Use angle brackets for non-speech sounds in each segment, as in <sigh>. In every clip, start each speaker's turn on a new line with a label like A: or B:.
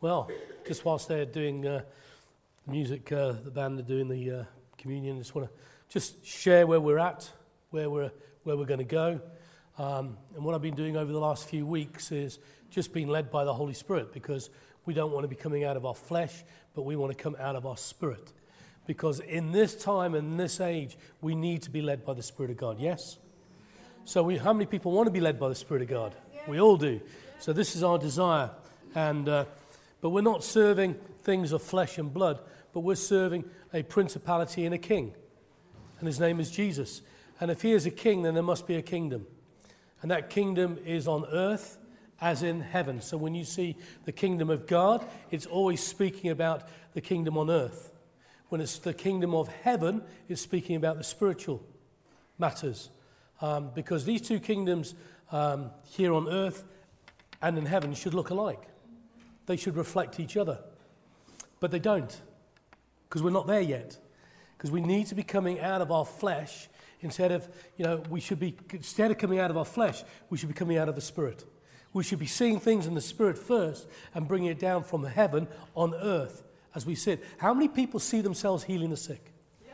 A: Well, just whilst they're doing uh, music, uh, the band are doing the uh, communion, I just want to just share where we're at, where we're, where we're going to go. Um, and what I've been doing over the last few weeks is just being led by the Holy Spirit because we don't want to be coming out of our flesh, but we want to come out of our spirit. Because in this time and this age, we need to be led by the Spirit of God. Yes? So, we, how many people want to be led by the Spirit of God? We all do. So, this is our desire. And, uh, but we're not serving things of flesh and blood, but we're serving a principality and a king. And his name is Jesus. And if he is a king, then there must be a kingdom. And that kingdom is on earth as in heaven. So when you see the kingdom of God, it's always speaking about the kingdom on earth. When it's the kingdom of heaven, it's speaking about the spiritual matters. Um, because these two kingdoms um, here on earth and in heaven should look alike. They should reflect each other. But they don't, because we're not there yet. Because we need to be coming out of our flesh instead of, you know, we should be, instead of coming out of our flesh, we should be coming out of the spirit. We should be seeing things in the spirit first and bringing it down from heaven on earth as we sit. How many people see themselves healing the sick? Yes.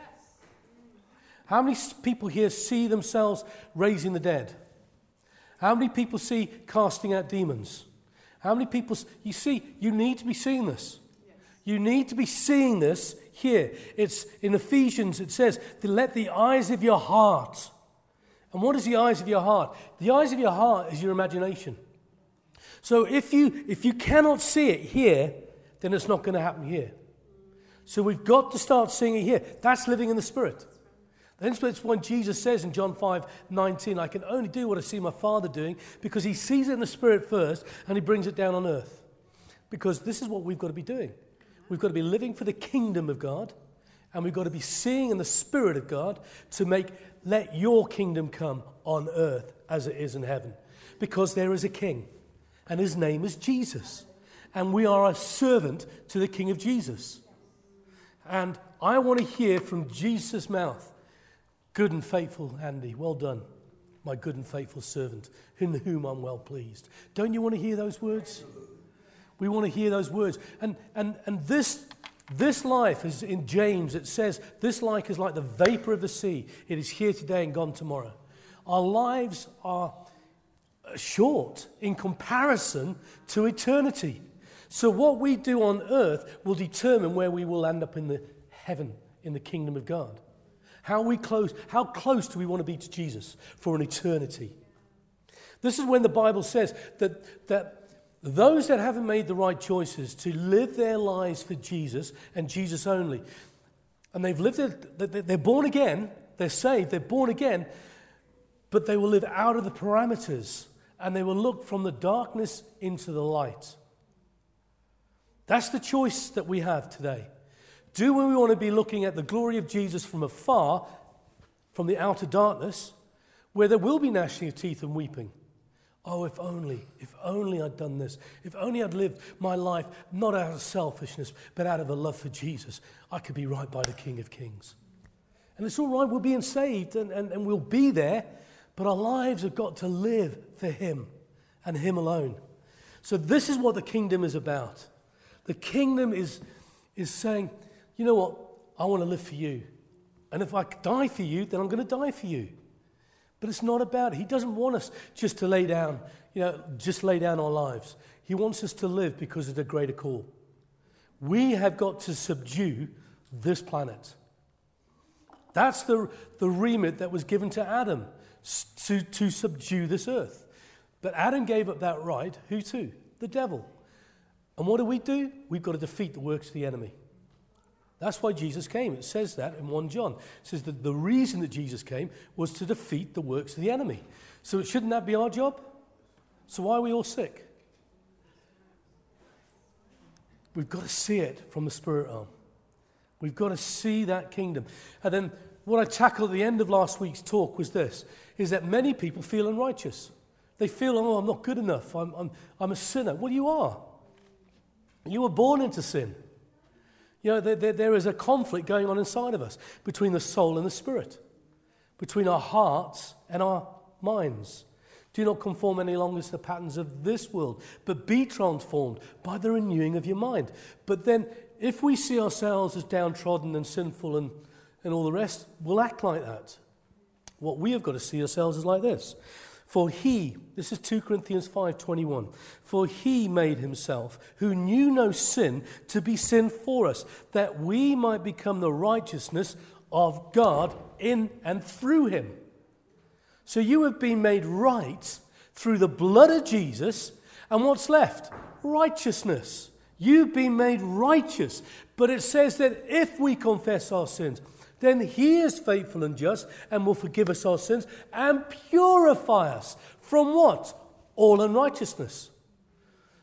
A: How many people here see themselves raising the dead? How many people see casting out demons? How many people, you see, you need to be seeing this. You need to be seeing this here. It's in Ephesians, it says, to let the eyes of your heart. And what is the eyes of your heart? The eyes of your heart is your imagination. So if you, if you cannot see it here, then it's not going to happen here. So we've got to start seeing it here. That's living in the Spirit. That's when Jesus says in John 5 19, I can only do what I see my Father doing because he sees it in the Spirit first and he brings it down on earth. Because this is what we've got to be doing. We've got to be living for the kingdom of God and we've got to be seeing in the Spirit of God to make, let your kingdom come on earth as it is in heaven. Because there is a king and his name is Jesus and we are a servant to the King of Jesus. And I want to hear from Jesus' mouth Good and faithful Andy, well done, my good and faithful servant, in whom I'm well pleased. Don't you want to hear those words? We want to hear those words. And, and, and this, this life, is in James, it says, this life is like the vapor of the sea. It is here today and gone tomorrow. Our lives are short in comparison to eternity. So, what we do on earth will determine where we will end up in the heaven, in the kingdom of God. How, we close, how close do we want to be to Jesus for an eternity? This is when the Bible says that, that those that haven't made the right choices to live their lives for Jesus and Jesus only, and they've lived it, they're born again, they're saved, they're born again, but they will live out of the parameters and they will look from the darkness into the light. That's the choice that we have today. Do we want to be looking at the glory of Jesus from afar, from the outer darkness, where there will be gnashing of teeth and weeping? Oh, if only, if only I'd done this. If only I'd lived my life not out of selfishness, but out of a love for Jesus, I could be right by the King of Kings. And it's all right, we're being saved and, and, and we'll be there, but our lives have got to live for Him and Him alone. So, this is what the kingdom is about. The kingdom is, is saying, you know what? I want to live for you. And if I die for you, then I'm going to die for you. But it's not about it. He doesn't want us just to lay down, you know, just lay down our lives. He wants us to live because of the greater call. We have got to subdue this planet. That's the, the remit that was given to Adam to, to subdue this earth. But Adam gave up that right. Who to? The devil. And what do we do? We've got to defeat the works of the enemy. That's why Jesus came. It says that in 1 John. It says that the reason that Jesus came was to defeat the works of the enemy. So shouldn't that be our job? So why are we all sick? We've got to see it from the spirit arm. We've got to see that kingdom. And then what I tackled at the end of last week's talk was this, is that many people feel unrighteous. They feel, oh, I'm not good enough. I'm, I'm, I'm a sinner. Well, you are. You were born into sin. You know, there, there, there is a conflict going on inside of us between the soul and the spirit, between our hearts and our minds. Do not conform any longer to the patterns of this world, but be transformed by the renewing of your mind. But then, if we see ourselves as downtrodden and sinful and, and all the rest, we'll act like that. What we have got to see ourselves is like this. For he, this is 2 Corinthians 5:21, for he made himself who knew no sin to be sin for us, that we might become the righteousness of God in and through him. So you have been made right through the blood of Jesus, and what's left? Righteousness. You've been made righteous. But it says that if we confess our sins, then he is faithful and just and will forgive us our sins and purify us from what? All unrighteousness.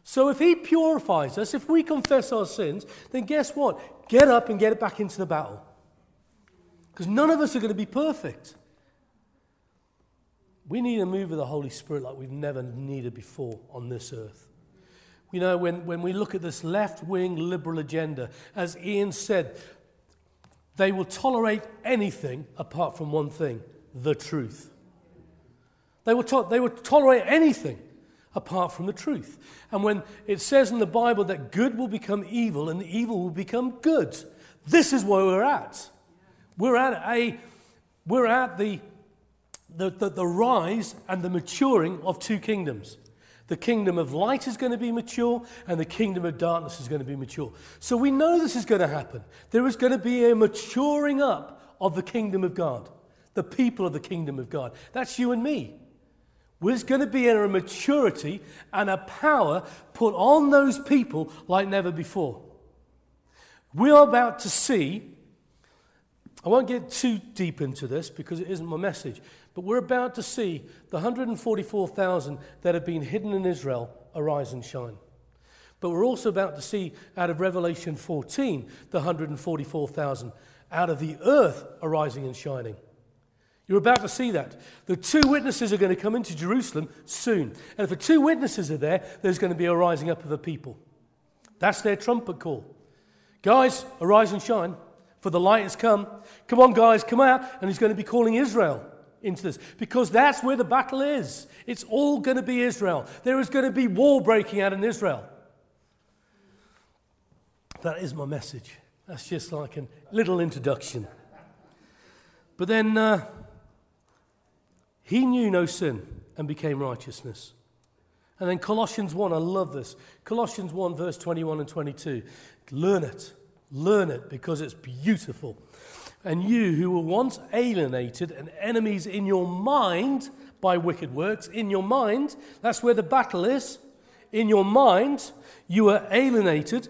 A: So if he purifies us, if we confess our sins, then guess what? Get up and get it back into the battle. Because none of us are going to be perfect. We need a move of the Holy Spirit like we've never needed before on this earth. You know, when, when we look at this left wing liberal agenda, as Ian said, they will tolerate anything apart from one thing the truth. They will, to- they will tolerate anything apart from the truth. And when it says in the Bible that good will become evil and evil will become good, this is where we're at. We're at a we're at the the, the, the rise and the maturing of two kingdoms. The kingdom of light is going to be mature, and the kingdom of darkness is going to be mature. So we know this is going to happen. There is going to be a maturing up of the kingdom of God, the people of the kingdom of God. That's you and me. There's going to be a maturity and a power put on those people like never before. We are about to see, I won't get too deep into this because it isn't my message, but we're about to see the 144,000 that have been hidden in Israel arise and shine. But we're also about to see out of Revelation 14 the 144,000 out of the earth arising and shining. You're about to see that. The two witnesses are going to come into Jerusalem soon. And if the two witnesses are there, there's going to be a rising up of the people. That's their trumpet call. Guys, arise and shine, for the light has come. Come on, guys, come out. And he's going to be calling Israel into this because that's where the battle is. It's all going to be Israel. There is going to be war breaking out in Israel. That is my message. That's just like a little introduction. But then uh, he knew no sin and became righteousness. And then Colossians 1, I love this. Colossians 1, verse 21 and 22. Learn it. Learn it because it's beautiful. And you who were once alienated and enemies in your mind by wicked works, in your mind, that's where the battle is. In your mind, you were alienated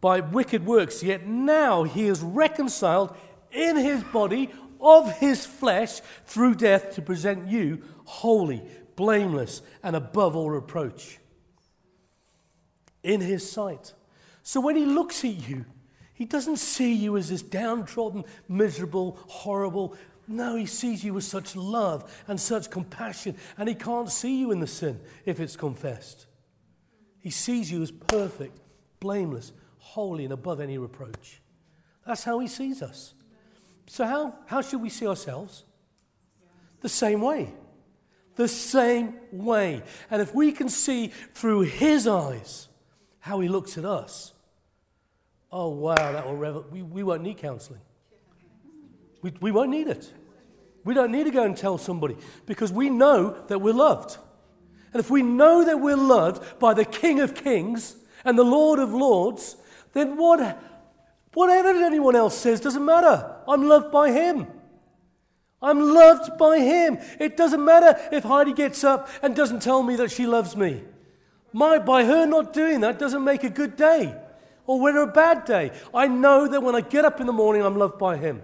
A: by wicked works, yet now he is reconciled in his body of his flesh through death to present you holy, blameless, and above all reproach in his sight. So when he looks at you, he doesn't see you as this downtrodden, miserable, horrible. No, he sees you with such love and such compassion, and he can't see you in the sin if it's confessed. He sees you as perfect, blameless, holy, and above any reproach. That's how he sees us. So, how, how should we see ourselves? The same way. The same way. And if we can see through his eyes how he looks at us, Oh, wow, that will revel- we, we won't need counseling. We, we won't need it. We don't need to go and tell somebody because we know that we're loved. And if we know that we're loved by the King of Kings and the Lord of Lords, then what, whatever anyone else says doesn't matter. I'm loved by Him. I'm loved by Him. It doesn't matter if Heidi gets up and doesn't tell me that she loves me. My, by her not doing that doesn't make a good day or when a bad day. I know that when I get up in the morning, I'm loved by Him.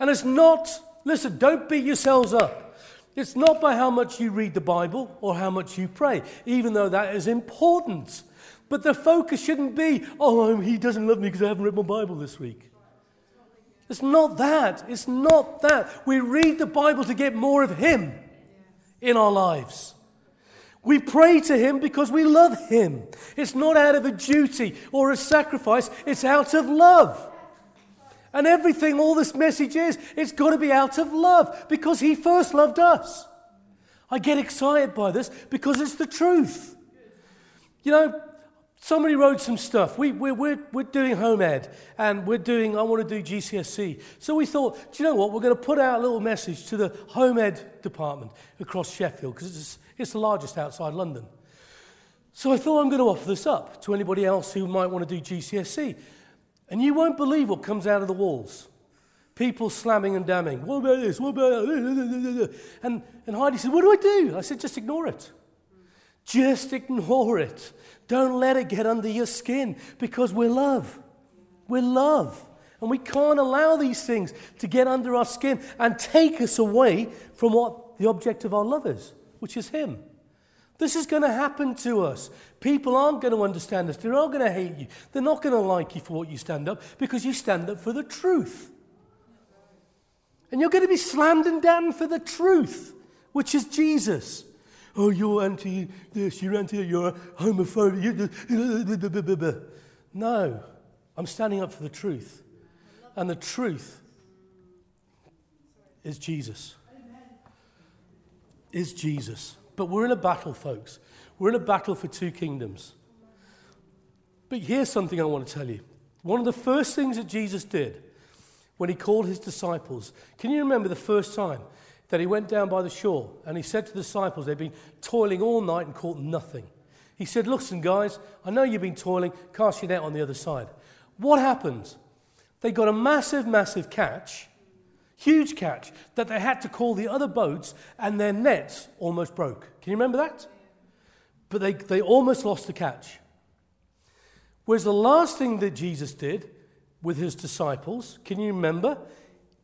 A: And it's not, listen, don't beat yourselves up. It's not by how much you read the Bible or how much you pray, even though that is important. But the focus shouldn't be, oh, um, he doesn't love me because I haven't read my Bible this week. It's not that. It's not that. We read the Bible to get more of Him in our lives. We pray to Him because we love Him. It's not out of a duty or a sacrifice, it's out of love. And everything, all this message is, it's got to be out of love because He first loved us. I get excited by this because it's the truth. You know, somebody wrote some stuff. We, we're, we're, we're doing home ed and we're doing, I want to do GCSE. So we thought, do you know what? We're going to put out a little message to the home ed department across Sheffield because it's, it's the largest outside London. So I thought I'm going to offer this up to anybody else who might want to do GCSE. And you won't believe what comes out of the walls. People slamming and damning. What about this? What about that? And, and Heidi said, What do I do? I said, Just ignore it. Just ignore it. Don't let it get under your skin because we're love. We're love. And we can't allow these things to get under our skin and take us away from what the object of our love is, which is Him. This is going to happen to us. People aren't going to understand us. They're all going to hate you. They're not going to like you for what you stand up because you stand up for the truth. And you're going to be slammed and damned for the truth, which is Jesus. Oh, you're anti this, you're anti that, you're homophobic. You're no, I'm standing up for the truth. And the truth is Jesus. Is Jesus. But we're in a battle, folks. We're in a battle for two kingdoms. But here's something I want to tell you. One of the first things that Jesus did when he called his disciples, can you remember the first time that he went down by the shore and he said to the disciples, they've been toiling all night and caught nothing. He said, Listen, guys, I know you've been toiling, cast your net on the other side. What happened? They got a massive, massive catch Huge catch that they had to call the other boats and their nets almost broke. Can you remember that? But they, they almost lost the catch. Whereas the last thing that Jesus did with his disciples, can you remember?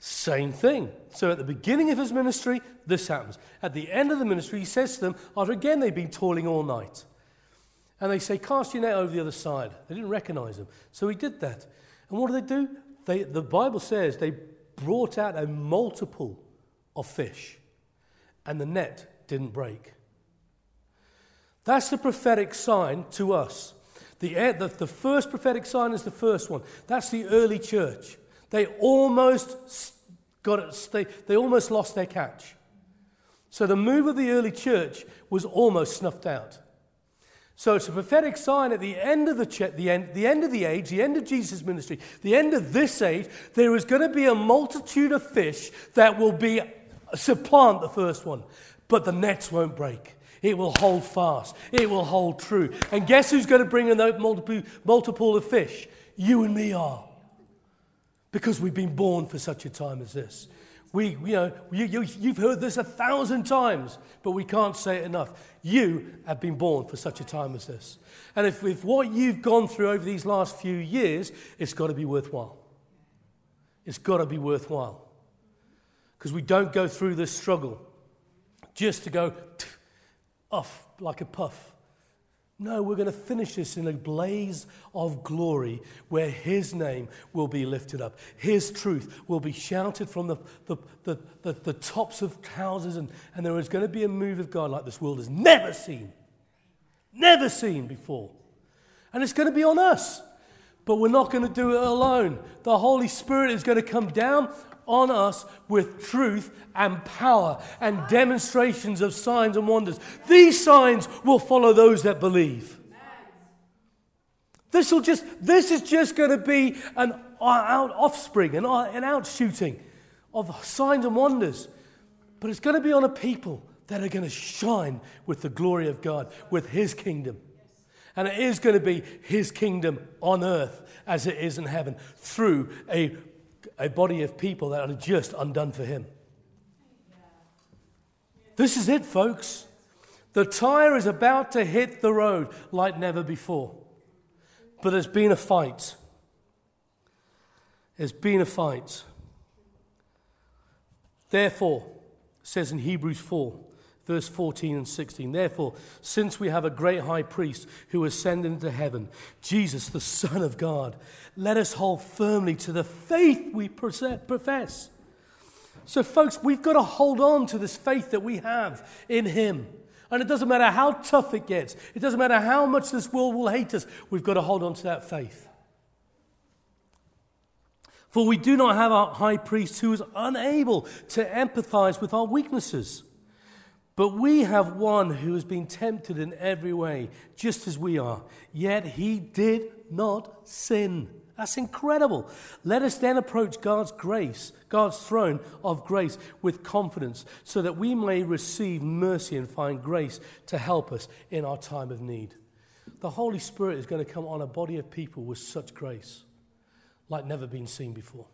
A: Same thing. So at the beginning of his ministry, this happens. At the end of the ministry, he says to them, after again they've been toiling all night. And they say, Cast your net over the other side. They didn't recognize him. So he did that. And what do they do? They, the Bible says they brought out a multiple of fish, and the net didn't break. That's the prophetic sign to us. The, the, the, first prophetic sign is the first one. That's the early church. They almost got it, they, they almost lost their catch. So the move of the early church was almost snuffed out. So it's a prophetic sign at the end of the, ch- the, end, the end of the age, the end of Jesus' ministry, the end of this age, there is going to be a multitude of fish that will be supplant the first one, but the nets won't break. It will hold fast. It will hold true. And guess who's going to bring in that multiple, multiple of fish? You and me are. Because we've been born for such a time as this. We, you know, you, you, you've heard this a thousand times, but we can't say it enough. You have been born for such a time as this. And if, if what you've gone through over these last few years, it's got to be worthwhile. It's got to be worthwhile. Because we don't go through this struggle just to go off like a puff. No, we're going to finish this in a blaze of glory where His name will be lifted up. His truth will be shouted from the, the, the, the, the tops of houses, and, and there is going to be a move of God like this world has never seen. Never seen before. And it's going to be on us. But we're not going to do it alone. The Holy Spirit is going to come down on us with truth and power and demonstrations of signs and wonders. These signs will follow those that believe. This will just this is just going to be an uh, out offspring, an, uh, an outshooting of signs and wonders. But it's going to be on a people that are going to shine with the glory of God, with His kingdom. And it is going to be His kingdom on earth as it is in heaven through a a body of people that are just undone for him. This is it, folks. The tire is about to hit the road like never before. But there's been a fight. There's been a fight. Therefore, says in Hebrews 4, verse 14 and 16. Therefore, since we have a great high priest who ascended into heaven, Jesus, the Son of God, let us hold firmly to the faith we profess. So, folks, we've got to hold on to this faith that we have in Him. And it doesn't matter how tough it gets, it doesn't matter how much this world will hate us, we've got to hold on to that faith. For we do not have a high priest who is unable to empathize with our weaknesses But we have one who has been tempted in every way, just as we are, yet he did not sin. That's incredible. Let us then approach God's grace, God's throne of grace, with confidence, so that we may receive mercy and find grace to help us in our time of need. The Holy Spirit is going to come on a body of people with such grace, like never been seen before.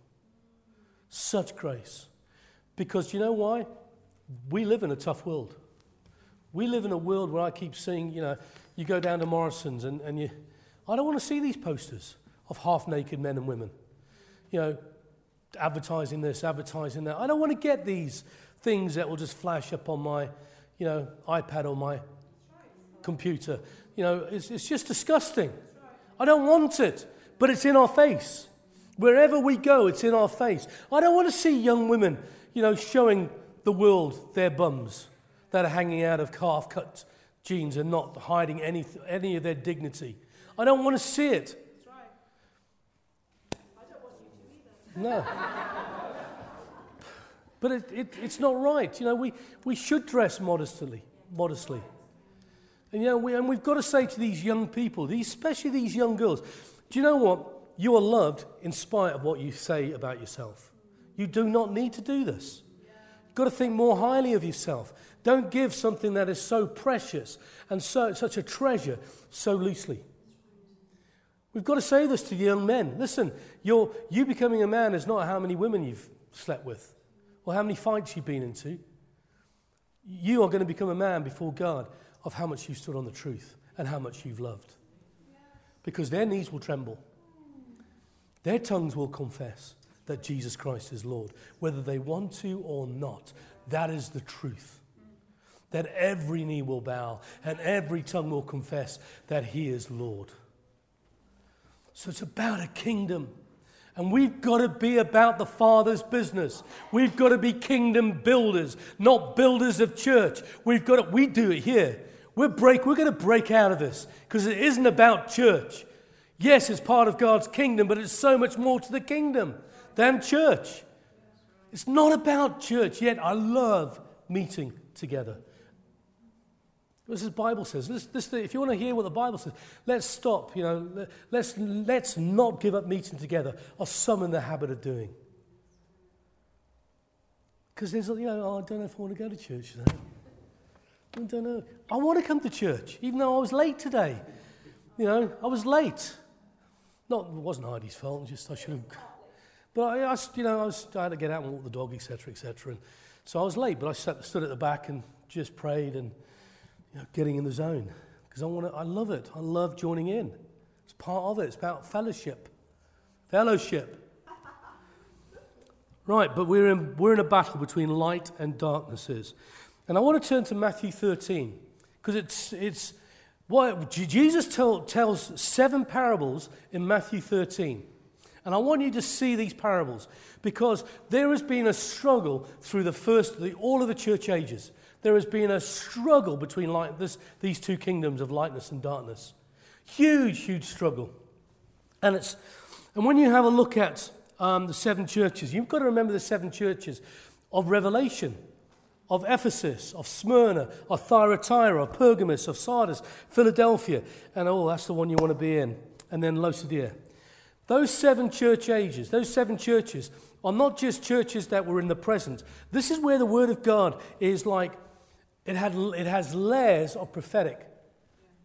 A: Such grace. Because you know why? We live in a tough world. We live in a world where I keep seeing, you know, you go down to Morrison's and, and you, I don't want to see these posters of half naked men and women. You know, advertising this, advertising that. I don't want to get these things that will just flash up on my, you know, iPad or my computer. You know, it's, it's just disgusting. I don't want it, but it's in our face. Wherever we go, it's in our face. I don't want to see young women, you know, showing the world their bums that are hanging out of calf cut jeans and not hiding any, any of their dignity. I don't want to see it. That's right. I don't want you to either. No. but it, it, it's not right. You know, we, we should dress modestly, modestly. And, you know, we, and we've got to say to these young people, these, especially these young girls, do you know what? You are loved in spite of what you say about yourself. You do not need to do this. You've got to think more highly of yourself. Don't give something that is so precious and so, such a treasure so loosely. We've got to say this to the young men. Listen, you you becoming a man is not how many women you've slept with or how many fights you've been into. You are going to become a man before God of how much you've stood on the truth and how much you've loved. Because their knees will tremble, their tongues will confess that Jesus Christ is Lord, whether they want to or not. That is the truth. That every knee will bow and every tongue will confess that He is Lord. So it's about a kingdom. And we've got to be about the Father's business. We've got to be kingdom builders, not builders of church. We've got to, we do it here. We're, break, we're going to break out of this because it isn't about church. Yes, it's part of God's kingdom, but it's so much more to the kingdom than church. It's not about church, yet I love meeting together. This is Bible says. This, this, if you want to hear what the Bible says, let's stop. You know, let's, let's not give up meeting together, or some in the habit of doing. Because there's, you know, oh, I don't know if I want to go to church. I don't know. I want to come to church, even though I was late today. You know, I was late. Not, it wasn't Heidi's fault. Just I should have. But I, I you know, I, was, I had to get out and walk the dog, etc., etc. And so I was late, but I sat, stood at the back and just prayed and you know, getting in the zone because I want to. I love it. I love joining in. It's part of it. It's about fellowship. Fellowship. <laughs> Right, but we're in, we're in a battle between light and darknesses. And I want to turn to Matthew 13 because it's, it's what Jesus tell, tells seven parables in Matthew 13. And I want you to see these parables because there has been a struggle through the first, the, all of the church ages there has been a struggle between light, this, these two kingdoms of lightness and darkness. Huge, huge struggle. And, it's, and when you have a look at um, the seven churches, you've got to remember the seven churches of Revelation, of Ephesus, of Smyrna, of Thyatira, of Pergamos, of Sardis, Philadelphia, and oh, that's the one you want to be in, and then Laodicea. Those seven church ages, those seven churches, are not just churches that were in the present. This is where the Word of God is like it, had, it has layers of prophetic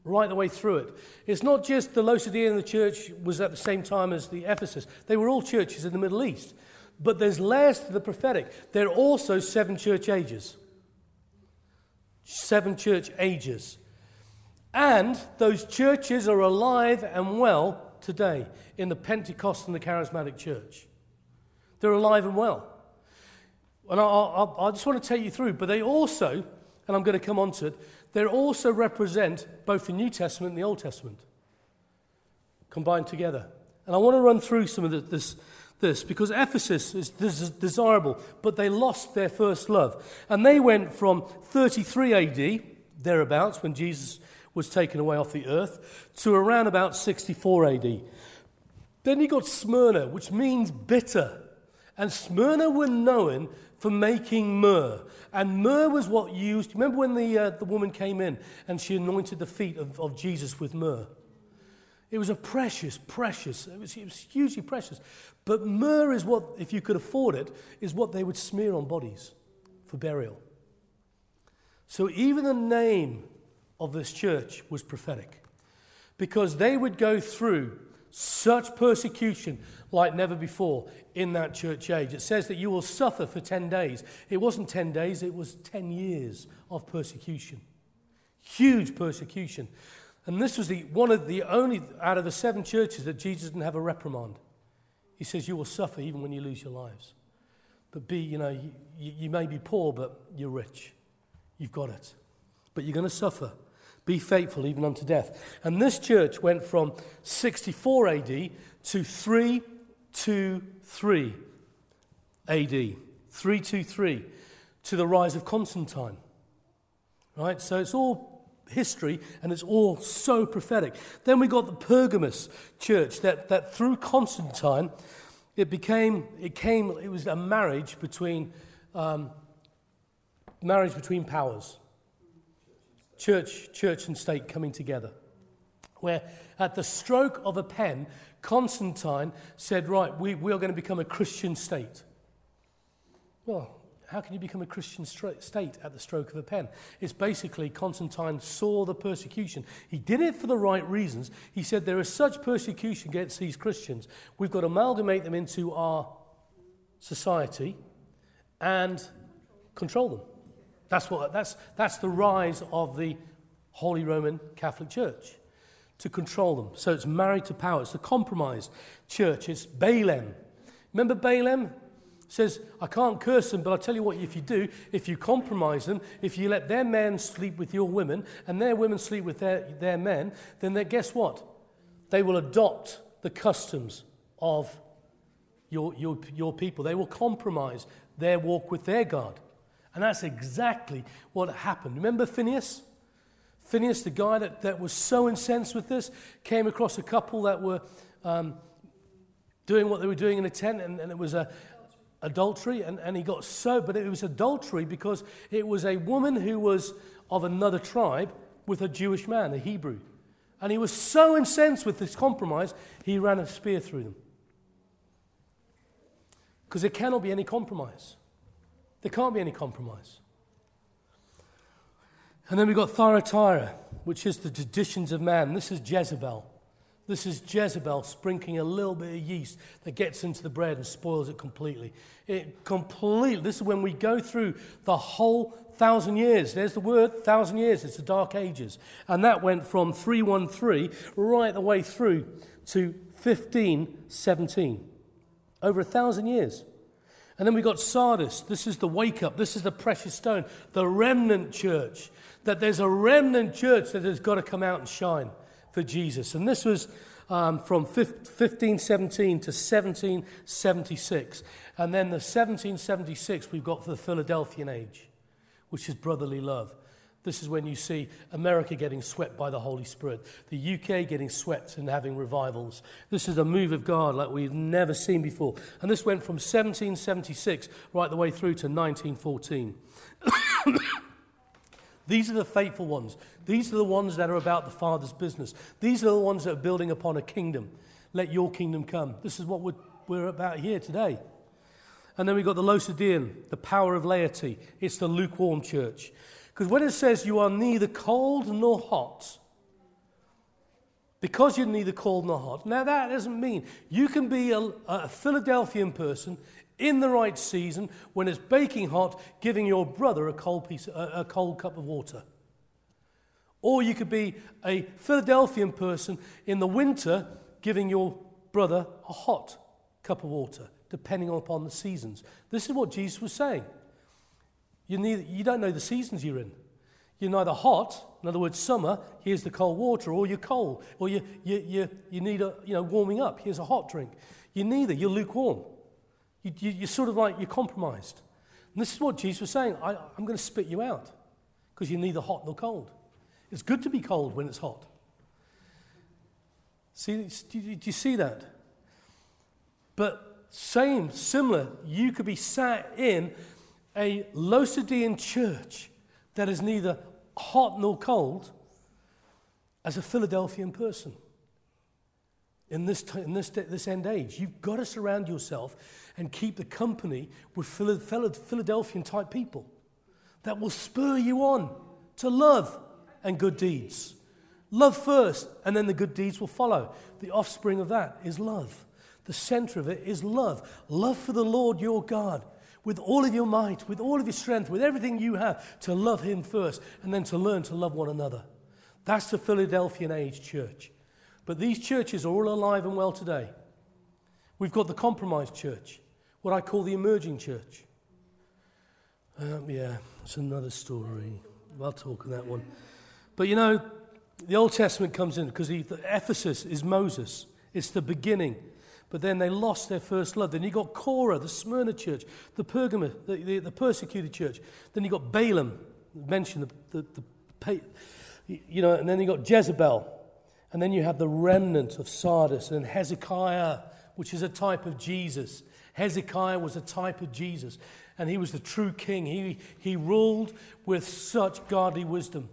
A: right the way through it. It's not just the Laodicean church was at the same time as the Ephesus. They were all churches in the Middle East. But there's layers to the prophetic. There are also seven church ages. Seven church ages. And those churches are alive and well today in the Pentecost and the Charismatic Church. They're alive and well. And I, I, I just want to take you through, but they also and I'm going to come on to it, they also represent both the New Testament and the Old Testament combined together. And I want to run through some of this, this because Ephesus is desirable, but they lost their first love. And they went from 33 AD, thereabouts, when Jesus was taken away off the earth, to around about 64 AD. Then you got Smyrna, which means bitter. And Smyrna were known for making myrrh. And myrrh was what used. Remember when the, uh, the woman came in and she anointed the feet of, of Jesus with myrrh? It was a precious, precious, it was, it was hugely precious. But myrrh is what, if you could afford it, is what they would smear on bodies for burial. So even the name of this church was prophetic because they would go through such persecution like never before in that church age. It says that you will suffer for 10 days. It wasn't 10 days, it was 10 years of persecution. Huge persecution. And this was the, one of the only out of the seven churches that Jesus didn't have a reprimand. He says, You will suffer even when you lose your lives. But be, you know, you, you may be poor, but you're rich. You've got it. But you're going to suffer. Be faithful even unto death. And this church went from 64 AD to 323 AD. 323 to the rise of Constantine. Right? So it's all history and it's all so prophetic. Then we got the Pergamus church that, that through Constantine, it became, it came, it was a marriage between, um, marriage between powers church, church and state coming together. Where at the stroke of a pen, Constantine said, Right, we, we are going to become a Christian state. Well, how can you become a Christian state at the stroke of a pen? It's basically Constantine saw the persecution. He did it for the right reasons. He said, There is such persecution against these Christians. We've got to amalgamate them into our society and control them. That's, what, that's, that's the rise of the Holy Roman Catholic Church to control them. So it's married to power. It's the compromised church. It's Balaam. Remember Balaam? Says, I can't curse them, but I'll tell you what, if you do, if you compromise them, if you let their men sleep with your women and their women sleep with their, their men, then guess what? They will adopt the customs of your, your, your people. They will compromise their walk with their God. And that's exactly what happened. Remember Phineas? Phineas, the guy that, that was so incensed with this, came across a couple that were um, doing what they were doing in a tent, and, and it was a, adultery. And, and he got so, but it was adultery because it was a woman who was of another tribe with a Jewish man, a Hebrew. And he was so incensed with this compromise, he ran a spear through them. Because there cannot be any compromise. There can't be any compromise. And then we've got Thyatira, which is the traditions of man. This is Jezebel. This is Jezebel sprinkling a little bit of yeast that gets into the bread and spoils it completely. It completely. This is when we go through the whole thousand years. There's the word, thousand years. It's the dark ages. And that went from 313 right the way through to 1517. Over a thousand years. And then we got Sardis. This is the wake up. This is the precious stone, the remnant church. That there's a remnant church that has got to come out and shine for Jesus. And this was um, from 1517 to 1776. And then the 1776 we've got for the Philadelphian age, which is brotherly love. This is when you see America getting swept by the Holy Spirit, the UK getting swept and having revivals. This is a move of God like we've never seen before. And this went from 1776 right the way through to 1914. <coughs> These are the faithful ones. These are the ones that are about the Father's business. These are the ones that are building upon a kingdom. Let your kingdom come. This is what we're, we're about here today. And then we've got the Laodicean, the power of laity. It's the lukewarm church. Because when it says you are neither cold nor hot, because you're neither cold nor hot, now that doesn't mean you can be a, a Philadelphian person in the right season when it's baking hot, giving your brother a cold, piece, a, a cold cup of water. Or you could be a Philadelphian person in the winter, giving your brother a hot cup of water, depending upon the seasons. This is what Jesus was saying. You, need, you don't know the seasons you're in. You're neither hot, in other words, summer, here's the cold water, or you're cold, or you, you, you, you need a, you know, warming up, here's a hot drink. You're neither, you're lukewarm. You, you, you're sort of like, you're compromised. And this is what Jesus was saying I, I'm going to spit you out because you're neither hot nor cold. It's good to be cold when it's hot. See, do you see that? But same, similar, you could be sat in a Laodicean church that is neither hot nor cold as a Philadelphian person in this, in this, this end age. You've got to surround yourself and keep the company with Philadelphian type people that will spur you on to love and good deeds. Love first, and then the good deeds will follow. The offspring of that is love. The center of it is love. Love for the Lord your God with all of your might, with all of your strength, with everything you have, to love Him first, and then to learn to love one another. That's the Philadelphian age church. But these churches are all alive and well today. We've got the compromised church, what I call the emerging church. Um, yeah, it's another story. I'll talk on that one. But you know, the Old Testament comes in because Ephesus is Moses, it's the beginning. But then they lost their first love. Then you got Korah, the Smyrna church, the Pergamum, the, the, the persecuted church. Then you got Balaam, mentioned the, the, the, you know, and then you got Jezebel. And then you have the remnant of Sardis and Hezekiah, which is a type of Jesus. Hezekiah was a type of Jesus, and he was the true king. He, he ruled with such godly wisdom.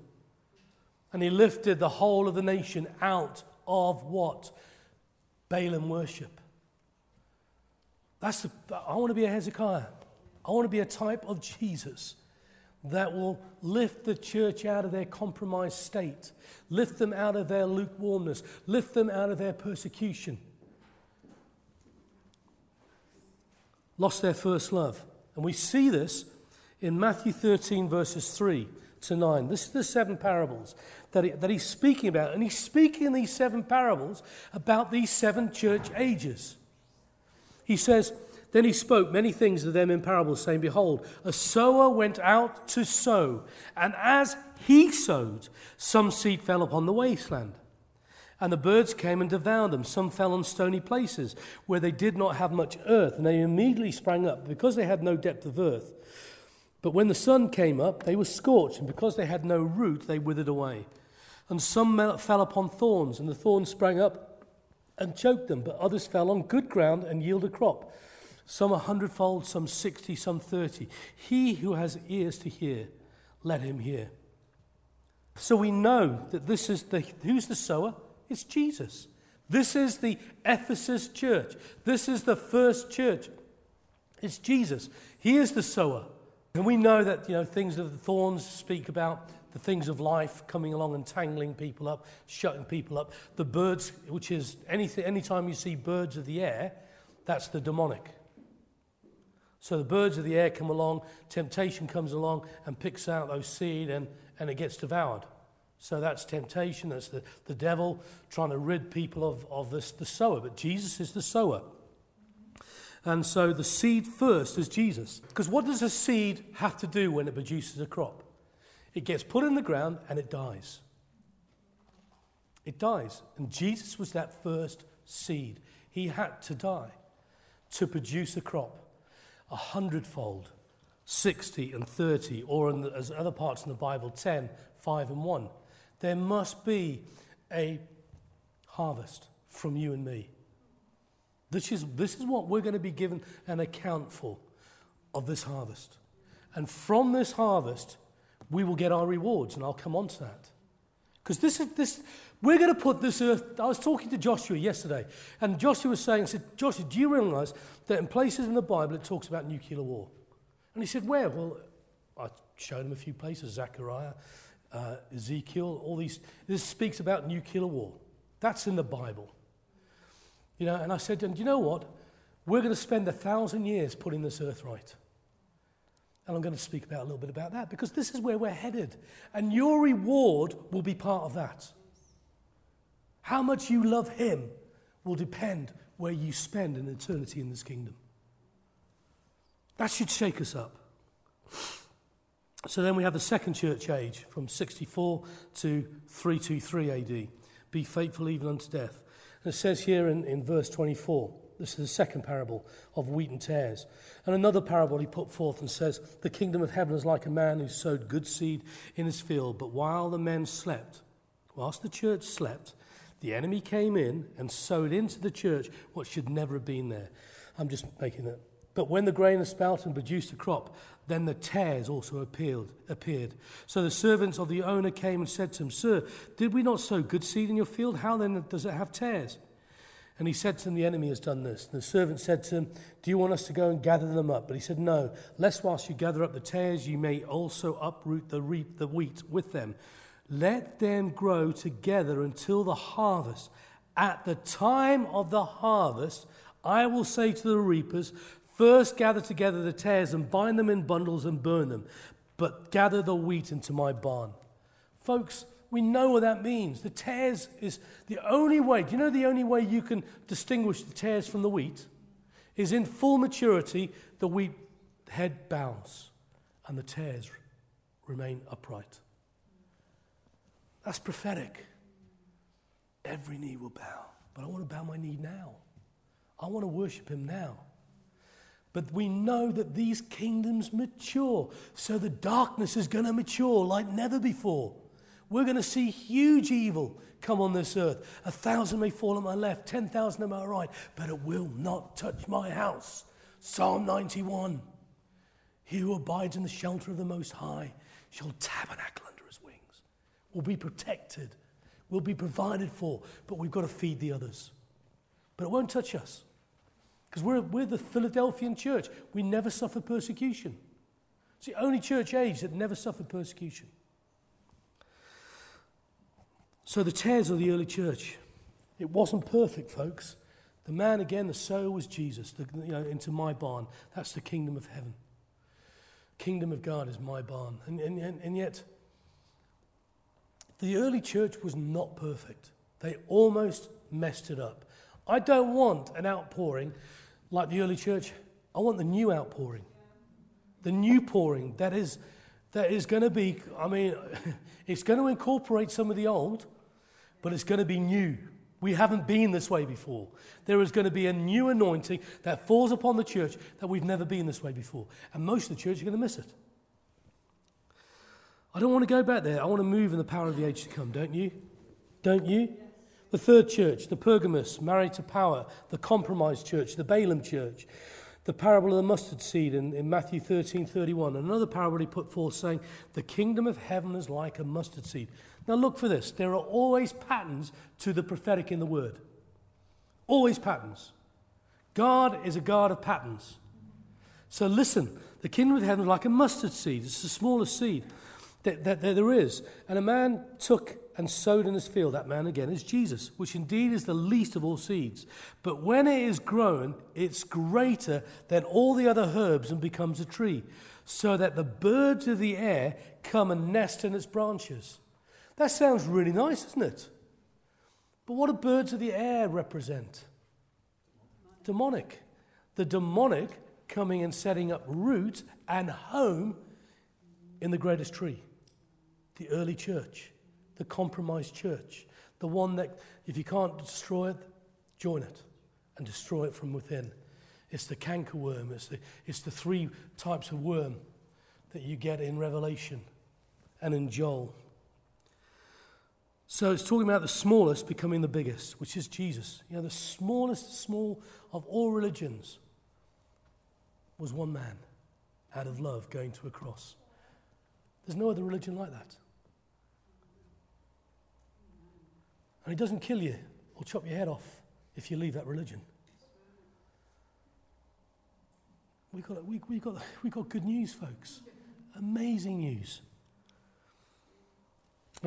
A: And he lifted the whole of the nation out of what? Balaam worship. That's the, I want to be a Hezekiah. I want to be a type of Jesus that will lift the church out of their compromised state, lift them out of their lukewarmness, lift them out of their persecution. Lost their first love. And we see this in Matthew 13, verses 3 to 9. This is the seven parables that, he, that he's speaking about. And he's speaking in these seven parables about these seven church ages. He says, then he spoke many things to them in parables, saying, Behold, a sower went out to sow, and as he sowed, some seed fell upon the wasteland. And the birds came and devoured them. Some fell on stony places where they did not have much earth, and they immediately sprang up because they had no depth of earth. But when the sun came up, they were scorched, and because they had no root, they withered away. And some fell upon thorns, and the thorns sprang up and choked them. But others fell on good ground and yielded a crop some a hundredfold, some sixty, some thirty. He who has ears to hear, let him hear. So we know that this is the, who's the sower? It's Jesus. This is the Ephesus church. This is the first church. It's Jesus. He is the sower. And we know that, you know, things of the thorns speak about the things of life coming along and tangling people up, shutting people up. The birds, which is anything, anytime you see birds of the air, that's the demonic. So the birds of the air come along, temptation comes along and picks out those seed and, and it gets devoured. So that's temptation, that's the, the devil trying to rid people of, of this, the sower. But Jesus is the sower. And so the seed first is Jesus. Because what does a seed have to do when it produces a crop? It gets put in the ground and it dies. It dies. And Jesus was that first seed. He had to die to produce a crop a hundredfold, 60 and 30, or the, as other parts in the Bible, 10, 5 and 1. There must be a harvest from you and me. This is, this is what we're going to be given an account for of this harvest. And from this harvest, we will get our rewards, and I'll come on to that. Because this is this, we're going to put this earth. I was talking to Joshua yesterday, and Joshua was saying, I said, Joshua, do you realize that in places in the Bible it talks about nuclear war? And he said, Where? Well, I showed him a few places Zechariah, uh, Ezekiel, all these. This speaks about nuclear war. That's in the Bible. You know, and I said, and you know what? We're going to spend a thousand years putting this earth right. And I'm going to speak about a little bit about that because this is where we're headed. And your reward will be part of that. How much you love Him will depend where you spend an eternity in this kingdom. That should shake us up. So then we have the second church age from 64 to 323 AD. Be faithful even unto death. And it says here in, in verse 24 this is the second parable of wheat and tares. And another parable he put forth and says, The kingdom of heaven is like a man who sowed good seed in his field, but while the men slept, whilst the church slept, the enemy came in and sowed into the church what should never have been there. I'm just making that. But when the grain had sprouted and produced a crop, then the tares also appeared, appeared. So the servants of the owner came and said to him, Sir, did we not sow good seed in your field? How then does it have tares? And he said to them, The enemy has done this. And the servant said to him, Do you want us to go and gather them up? But he said, No, lest whilst you gather up the tares, you may also uproot the, reap, the wheat with them. Let them grow together until the harvest. At the time of the harvest, I will say to the reapers, First gather together the tares and bind them in bundles and burn them, but gather the wheat into my barn. Folks, we know what that means. The tares is the only way, do you know the only way you can distinguish the tares from the wheat? Is in full maturity, the wheat head bows and the tares remain upright. That's prophetic. Every knee will bow. But I want to bow my knee now. I want to worship him now. But we know that these kingdoms mature. So the darkness is going to mature like never before. We're going to see huge evil come on this earth. A thousand may fall on my left, 10,000 on my right, but it will not touch my house. Psalm 91 He who abides in the shelter of the Most High shall tabernacle under his wings. Will be protected, will be provided for, but we've got to feed the others. But it won't touch us because we're, we're the Philadelphian church. We never suffer persecution. It's the only church age that never suffered persecution. So the tares of the early church, it wasn't perfect, folks. The man, again, the sower was Jesus, the, you know, into my barn. That's the kingdom of heaven. Kingdom of God is my barn. And, and, and yet, the early church was not perfect. They almost messed it up. I don't want an outpouring like the early church. I want the new outpouring. The new pouring that is, that is going to be, I mean, <laughs> it's going to incorporate some of the old, but it's going to be new. We haven't been this way before. There is going to be a new anointing that falls upon the church that we've never been this way before. And most of the church are going to miss it. I don't want to go back there. I want to move in the power of the age to come, don't you? Don't you? The third church, the Pergamos, married to power, the compromised church, the Balaam church, the parable of the mustard seed in, in Matthew 13 31. Another parable he put forth saying, The kingdom of heaven is like a mustard seed. Now, look for this. There are always patterns to the prophetic in the word. Always patterns. God is a God of patterns. So, listen the kingdom of heaven is like a mustard seed, it's the smallest seed that, that, that there is. And a man took and sowed in his field. That man again is Jesus, which indeed is the least of all seeds. But when it is grown, it's greater than all the other herbs and becomes a tree, so that the birds of the air come and nest in its branches. That sounds really nice, doesn't it? But what do birds of the air represent? Demonic. The demonic coming and setting up root and home in the greatest tree, the early church, the compromised church, the one that, if you can't destroy it, join it and destroy it from within. It's the cankerworm, it's the, it's the three types of worm that you get in Revelation and in Joel. So it's talking about the smallest becoming the biggest, which is Jesus. You know, the smallest small of all religions was one man out of love going to a cross. There's no other religion like that. And it doesn't kill you or chop your head off if you leave that religion. We've got, we, we've got, <laughs> we've got good news, folks. Amazing news.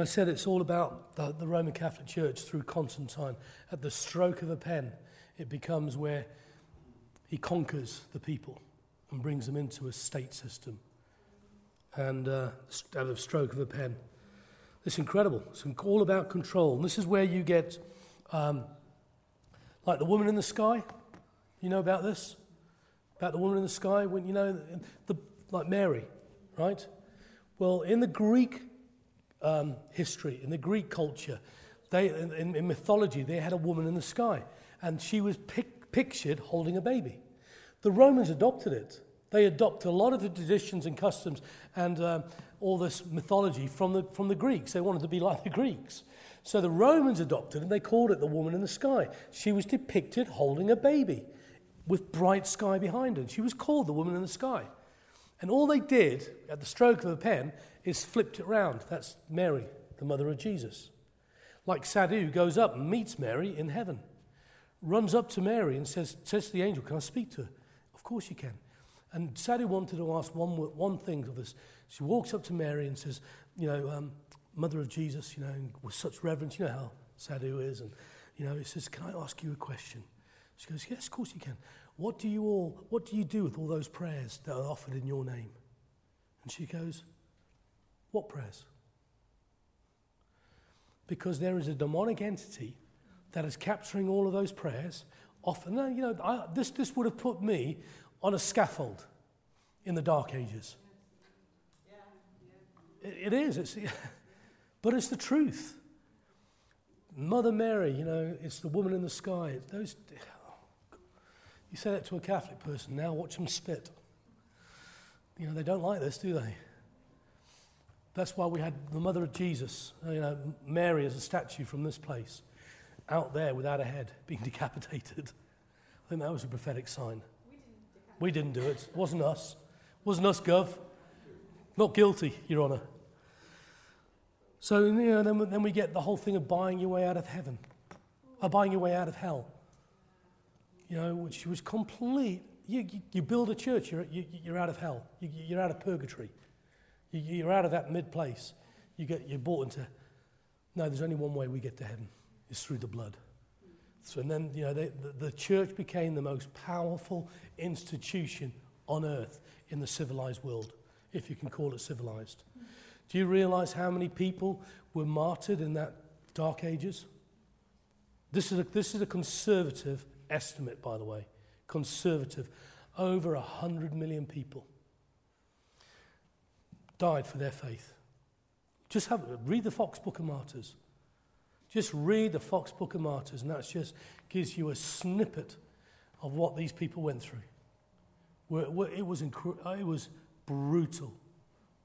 A: I said it's all about the, the, Roman Catholic Church through Constantine. At the stroke of a pen, it becomes where he conquers the people and brings them into a state system. And uh, at the stroke of a pen. It's incredible. It's all about control. And this is where you get, um, like the woman in the sky. You know about this? About the woman in the sky? When you know, the, like Mary, right? Well, in the Greek um, history, in the Greek culture, they, in, in, mythology, they had a woman in the sky, and she was pic- pictured holding a baby. The Romans adopted it. They adopted a lot of the traditions and customs and uh, all this mythology from the, from the Greeks. They wanted to be <laughs> like the Greeks. So the Romans adopted and they called it the woman in the sky. She was depicted holding a baby with bright sky behind her. She was called the woman in the sky. And all they did at the stroke of a pen is flipped it round. That's Mary, the mother of Jesus. Like Sadhu goes up and meets Mary in heaven, runs up to Mary and says, says to the angel, Can I speak to her? Of course you can. And Sadhu wanted to ask one, one thing of this. She walks up to Mary and says, You know, um, mother of Jesus, you know, with such reverence, you know how Sadhu is. And, you know, he says, Can I ask you a question? She goes, Yes, of course you can. What do you all, what do you do with all those prayers that are offered in your name? And she goes, What prayers? Because there is a demonic entity that is capturing all of those prayers. Often, you know, I, this, this would have put me on a scaffold in the Dark Ages. It, it is, it's, <laughs> but it's the truth. Mother Mary, you know, it's the woman in the sky. Those, you say that to a Catholic person now, watch them spit. You know, they don't like this, do they? That's why we had the mother of Jesus, uh, you know, Mary as a statue from this place, out there without a head, being <laughs> decapitated. I think that was a prophetic sign. We didn't, do it. It wasn't us. It wasn't us, Gov. Not guilty, Your Honour. So, you know, then, then we get the whole thing of buying your way out of heaven, or buying your way out of hell you know, which was complete. You, you, you build a church, you're, you, you're out of hell, you, you're out of purgatory, you, you're out of that mid place. You get, you're bought into. No, there's only one way we get to heaven. It's through the blood. So, and then, you know, they, the, the church became the most powerful institution on earth in the civilized world, if you can call it civilized. Do you realize how many people were martyred in that dark ages? This is a, this is a conservative estimate, by the way, conservative, over 100 million people died for their faith. Just have, read the Fox Book of Martyrs. Just read the Fox Book of Martyrs, and that just gives you a snippet of what these people went through. It, was incre- uh, it was brutal,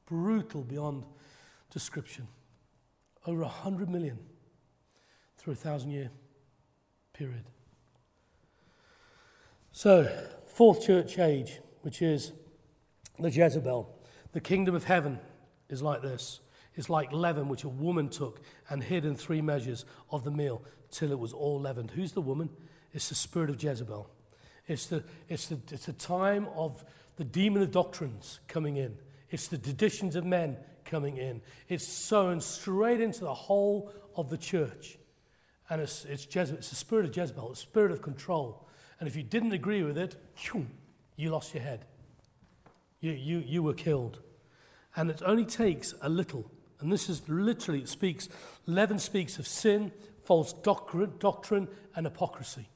A: brutal beyond description. Over 100 million through a thousand year period. So, fourth church age, which is the Jezebel. The kingdom of heaven is like this. It's like leaven, which a woman took and hid in three measures of the meal till it was all leavened. Who's the woman? It's the spirit of Jezebel. It's the, it's the, it's the time of the demon of doctrines coming in. It's the traditions of men coming in. It's sown straight into the whole of the church. And it's, it's, Jezebel, it's the spirit of Jezebel, the spirit of control. And if you didn't agree with it, you lost your head. You, you, you were killed. And it only takes a little. And this is literally, it speaks, leaven speaks of sin, false doctrine, doctrine, and hypocrisy.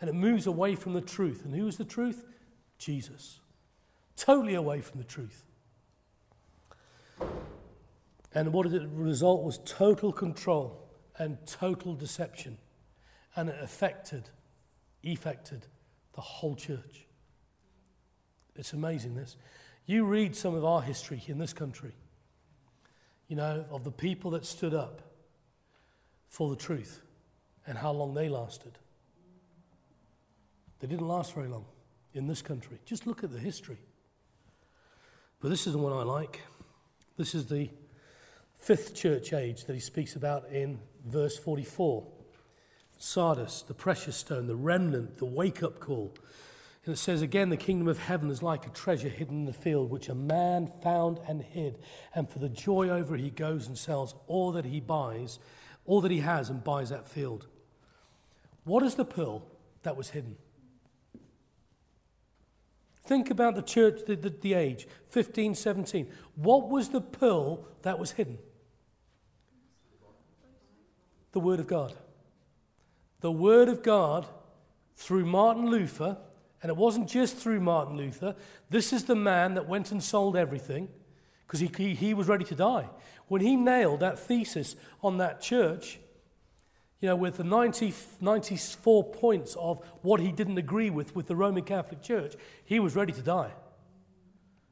A: And it moves away from the truth. And who is the truth? Jesus. Totally away from the truth. And what did it result was total control and total deception. And it affected affected the whole church. It's amazing this. You read some of our history in this country, you know, of the people that stood up for the truth and how long they lasted. They didn't last very long in this country. Just look at the history. But this is the one I like. This is the fifth church age that he speaks about in verse 44 sardis, the precious stone, the remnant, the wake up call. And it says again, the kingdom of heaven is like a treasure hidden in the field, which a man found and hid. And for the joy over it, he goes and sells all that he buys, all that he has, and buys that field. What is the pearl that was hidden? Think about the church, the, the, the age, 15, 17. What was the pearl that was hidden? The Word of God the Word of God through Martin Luther, and it wasn't just through Martin Luther. This is the man that went and sold everything because he, he, he was ready to die. When he nailed that thesis on that church, you know, with the 90, 94 points of what he didn't agree with with the Roman Catholic Church, he was ready to die.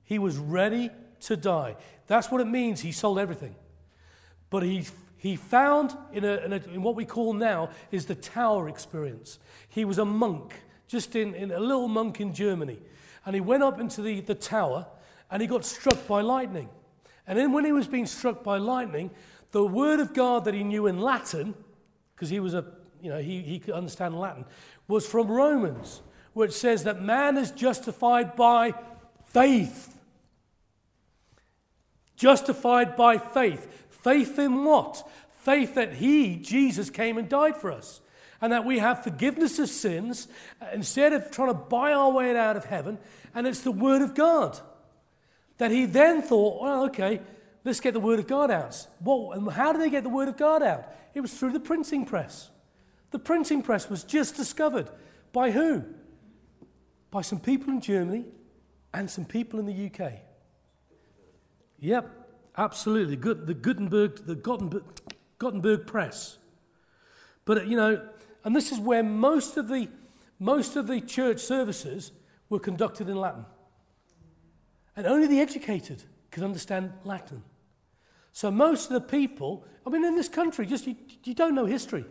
A: He was ready to die. That's what it means he sold everything. But he he found in, a, in, a, in, what we call now is the tower experience. He was a monk just in, in a little monk in Germany. And he went up into the, the tower and he got struck by lightning. And then when he was being struck by lightning, the word of God that he knew in Latin, because he was a, you know, he, he could understand Latin, was from Romans, it says that man is justified by faith. Justified by faith. Faith in what? Faith that he, Jesus, came and died for us. And that we have forgiveness of sins uh, instead of trying to buy our way out of heaven. And it's the Word of God. That he then thought, well, okay, let's get the Word of God out. Well, and how did they get the Word of God out? It was through the printing press. The printing press was just discovered. By who? By some people in Germany and some people in the UK. Yep, absolutely. Good, the Gutenberg, the Gothenburg, Gothenburg Press. But, you know, and this is where most of the, most of the church services were conducted in Latin. And only the educated could understand Latin. So most of the people, I mean, in this country, just you, you don't know history.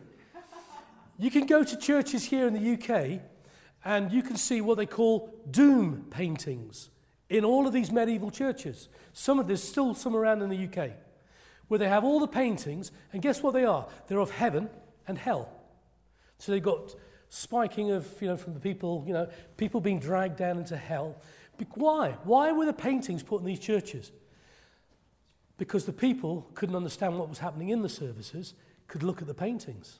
A: You can go to churches here in the UK and you can see what they call doom paintings in all of these medieval churches. Some of there's still some around in the UK where they have all the paintings, and guess what they are? They're of heaven and hell. So they've got spiking of, you know, from the people, you know, people being dragged down into hell. But Why? Why were the paintings put in these churches? Because the people couldn't understand what was happening in the services, could look at the paintings.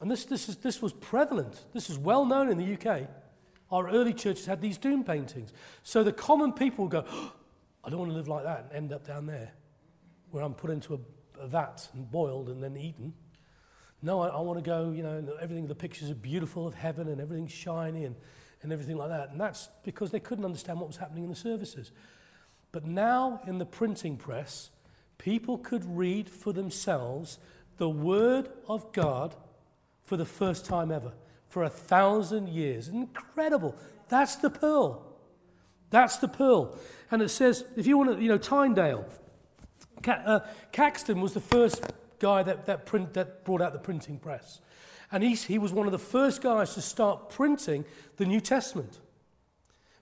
A: And this, this, is, this was prevalent. This is well known in the UK. Our early churches had these doom paintings. So the common people go, oh, <gasps> I don't want to live like that and end up down there where I'm put into a, a vat and boiled and then eaten. No, I, I want to go, you know, everything, the pictures are beautiful of heaven and everything's shiny and and everything like that. And that's because they couldn't understand what was happening in the services. But now, in the printing press, people could read for themselves the Word of God for the first time ever, for a thousand years. Incredible. That's the pearl. That's the pearl. And it says, if you want to, you know, Tyndale, uh, Caxton was the first guy that, that, print, that brought out the printing press. And he, he was one of the first guys to start printing the New Testament.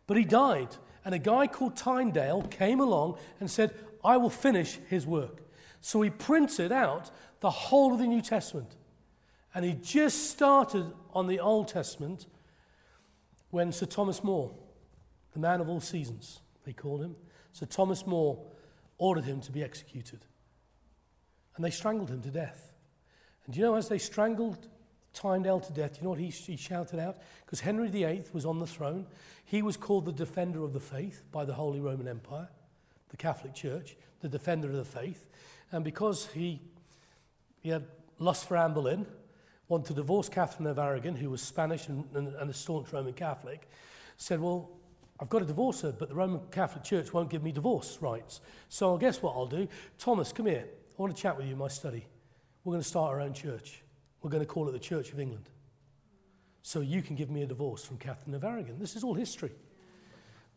A: But he died, and a guy called Tyndale came along and said, I will finish his work. So he printed out the whole of the New Testament. And he just started on the Old Testament when Sir Thomas More, the man of all seasons, they called him, Sir Thomas More ordered him to be executed. And they strangled him to death. And you know, as they strangled Tyndale to death. You know what he, he shouted out? Because Henry VIII was on the throne. He was called the defender of the faith by the Holy Roman Empire, the Catholic Church, the defender of the faith. And because he, he had lust for Anne Boleyn, wanted to divorce Catherine of Aragon, who was Spanish and, and, and a staunch Roman Catholic, said, Well, I've got to divorce her, but the Roman Catholic Church won't give me divorce rights. So I guess what I'll do? Thomas, come here. I want to chat with you in my study. We're going to start our own church. We're going to call it the Church of England. So you can give me a divorce from Catherine of Aragon. This is all history.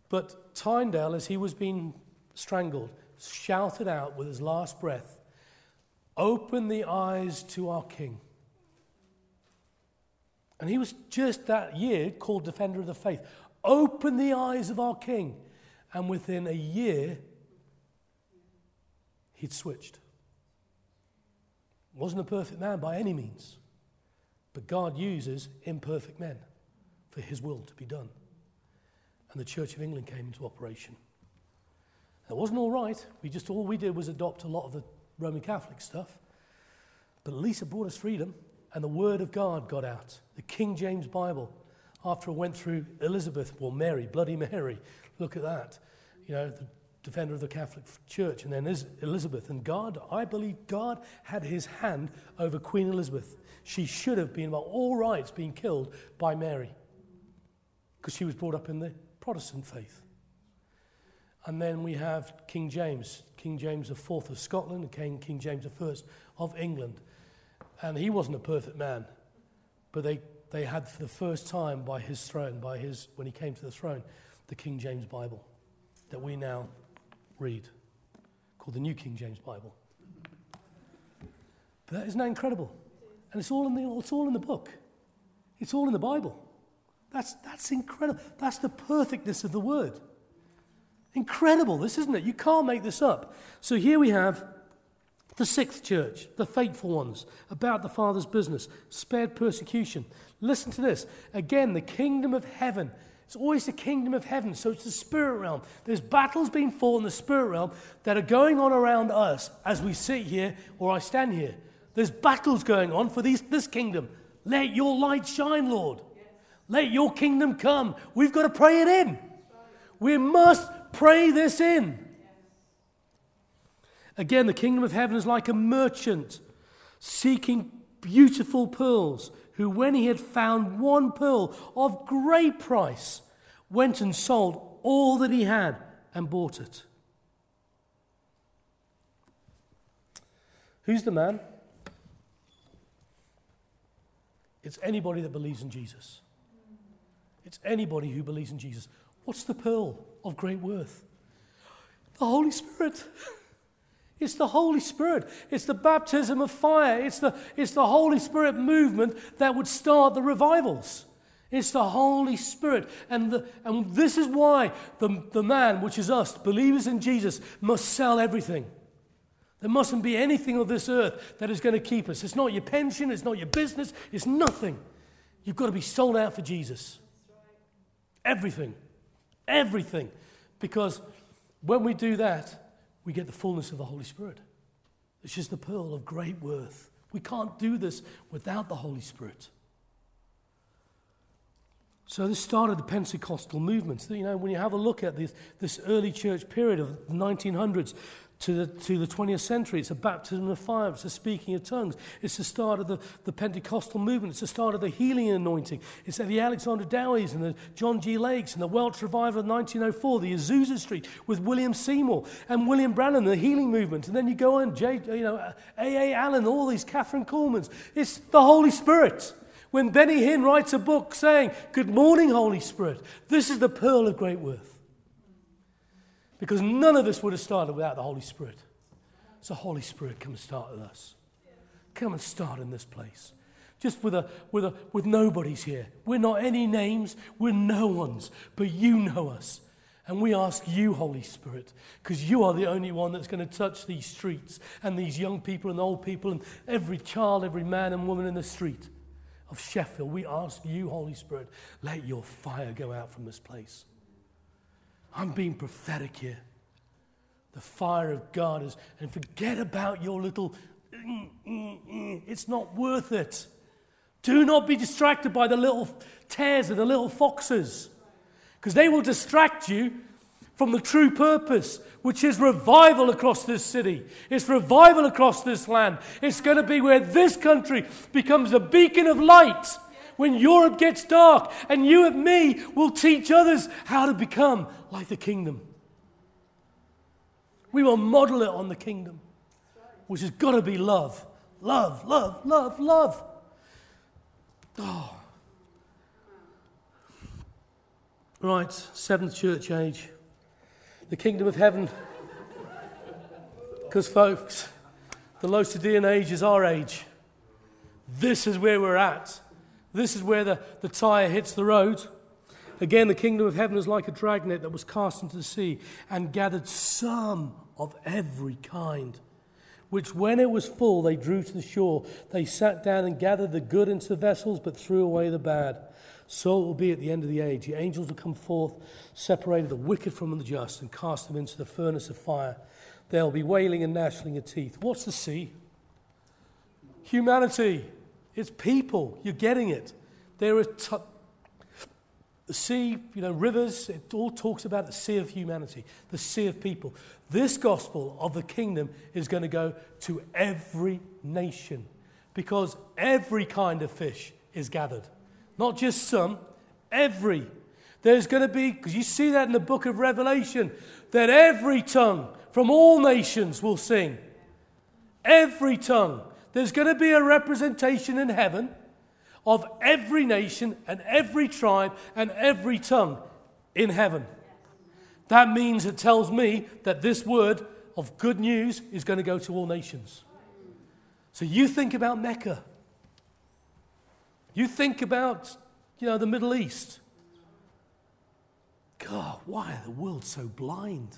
A: But Tyndale, as he was being strangled, shouted out with his last breath, Open the eyes to our King. And he was just that year called Defender of the Faith. Open the eyes of our King. And within a year, he'd switched. Wasn't a perfect man by any means. But God uses imperfect men for his will to be done. And the Church of England came into operation. It wasn't all right. We just all we did was adopt a lot of the Roman Catholic stuff. But at least it brought us freedom, and the Word of God got out. The King James Bible, after it went through Elizabeth, or Mary, Bloody Mary, look at that. You know, the defender of the Catholic Church, and then Elizabeth. And God, I believe God had his hand over Queen Elizabeth. She should have been, by all rights, being killed by Mary because she was brought up in the Protestant faith. And then we have King James, King James IV of Scotland, and King, King James I of England. And he wasn't a perfect man, but they, they had for the first time by his throne, by his, when he came to the throne, the King James Bible that we now read, called the New King James Bible. But isn't that incredible? And it's all in the, it's all in the book. It's all in the Bible. That's, that's incredible. That's the perfectness of the word. Incredible, this isn't it? You can't make this up. So here we have the sixth church, the faithful ones, about the Father's business, spared persecution. Listen to this. Again, the kingdom of heaven. It's always the kingdom of heaven, so it's the spirit realm. There's battles being fought in the spirit realm that are going on around us as we sit here or I stand here. There's battles going on for these, this kingdom. Let your light shine, Lord. Let your kingdom come. We've got to pray it in. We must pray this in. Again, the kingdom of heaven is like a merchant seeking beautiful pearls, who, when he had found one pearl of great price, went and sold all that he had and bought it. Who's the man? It's anybody that believes in Jesus. It's anybody who believes in Jesus. What's the pearl of great worth? The Holy Spirit. <laughs> It's the Holy Spirit. It's the baptism of fire. It's the, it's the Holy Spirit movement that would start the revivals. It's the Holy Spirit. And, the, and this is why the, the man, which is us, believers in Jesus, must sell everything. There mustn't be anything of this earth that is going to keep us. It's not your pension, it's not your business, it's nothing. You've got to be sold out for Jesus. Everything. Everything. Because when we do that, we get the fullness of the Holy Spirit. It's just the pearl of great worth. We can't do this without the Holy Spirit. So this started the Pentecostal movement. You know, when you have a look at this, this early church period of the 1900s, to the, to the 20th century. It's a baptism of fire. It's a speaking of tongues. It's the start of the, the Pentecostal movement. It's the start of the healing anointing. It's the Alexander Dowies and the John G. Lakes and the Welsh revival of 1904, the Azusa Street with William Seymour and William Branham, the healing movement. And then you go on, J, you know, A.A. Allen, all these Kathryn Kuhlmans. It's the Holy Spirit. When Benny Hinn writes a book saying, Good morning, Holy Spirit, this is the pearl of great worth. Because none of this would have started without the Holy Spirit. So, Holy Spirit, come and start with us. Come and start in this place. Just with, a, with, a, with nobody's here. We're not any names, we're no ones, but you know us. And we ask you, Holy Spirit, because you are the only one that's going to touch these streets and these young people and old people and every child, every man and woman in the street of Sheffield. We ask you, Holy Spirit, let your fire go out from this place. I'm being prophetic here. The fire of God is, and forget about your little, it's not worth it. Do not be distracted by the little tares and the little foxes, because they will distract you from the true purpose, which is revival across this city. It's revival across this land. It's going to be where this country becomes a beacon of light when Europe gets dark, and you and me will teach others how to become like the kingdom. We will model it on the kingdom, which has got to be love. Love, love, love, love. Oh. Right, seventh church age. The kingdom of heaven. Because, folks, the Laodicean age is our age. This is where we're at. This is where the, the tire hits the road. Again, the kingdom of heaven is like a dragnet that was cast into the sea and gathered some of every kind, which when it was full, they drew to the shore. They sat down and gathered the good into vessels, but threw away the bad. So it will be at the end of the age. The angels will come forth, separated the wicked from the just, and cast them into the furnace of fire. They'll be wailing and gnashing of teeth. What's the sea? Humanity. It's people. You're getting it. There are t- the sea, you know, rivers, it all talks about the sea of humanity, the sea of people. This gospel of the kingdom is going to go to every nation because every kind of fish is gathered. Not just some, every. There's going to be, because you see that in the book of Revelation, that every tongue from all nations will sing. Every tongue. There's going to be a representation in heaven of every nation and every tribe and every tongue in heaven. That means it tells me that this word of good news is going to go to all nations. So you think about Mecca. You think about, you know, the Middle East. God, why are the world so blind?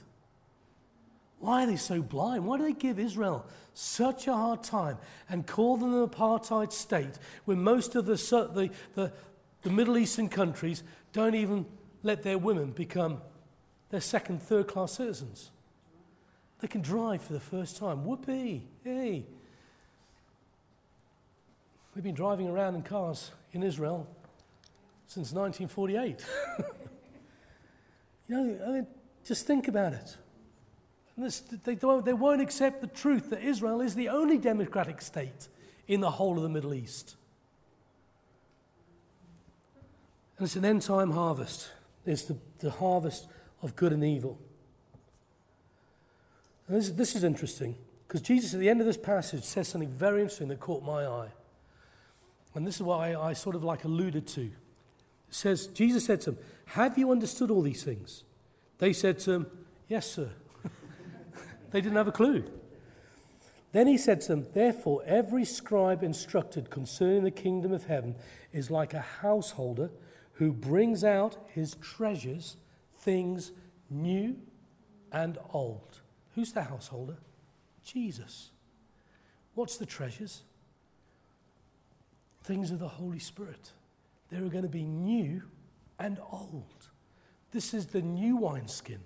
A: Why are they so blind? Why do they give Israel such a hard time and call them an apartheid state when most of the, the, the, the Middle Eastern countries don't even let their women become their second, third class citizens? They can drive for the first time. Whoopee! Hey! We've been driving around in cars in Israel since 1948. <laughs> you know, I mean, just think about it. This, they, they won't accept the truth that Israel is the only democratic state in the whole of the Middle East. And it's an end time harvest. It's the, the harvest of good and evil. And this, this is interesting because Jesus, at the end of this passage, says something very interesting that caught my eye. And this is what I, I sort of like alluded to. It says, Jesus said to them, Have you understood all these things? They said to him, Yes, sir. They didn't have a clue. Then he said to them, Therefore, every scribe instructed concerning the kingdom of heaven is like a householder who brings out his treasures, things new and old. Who's the householder? Jesus. What's the treasures? Things of the Holy Spirit. They are going to be new and old. This is the new wineskin.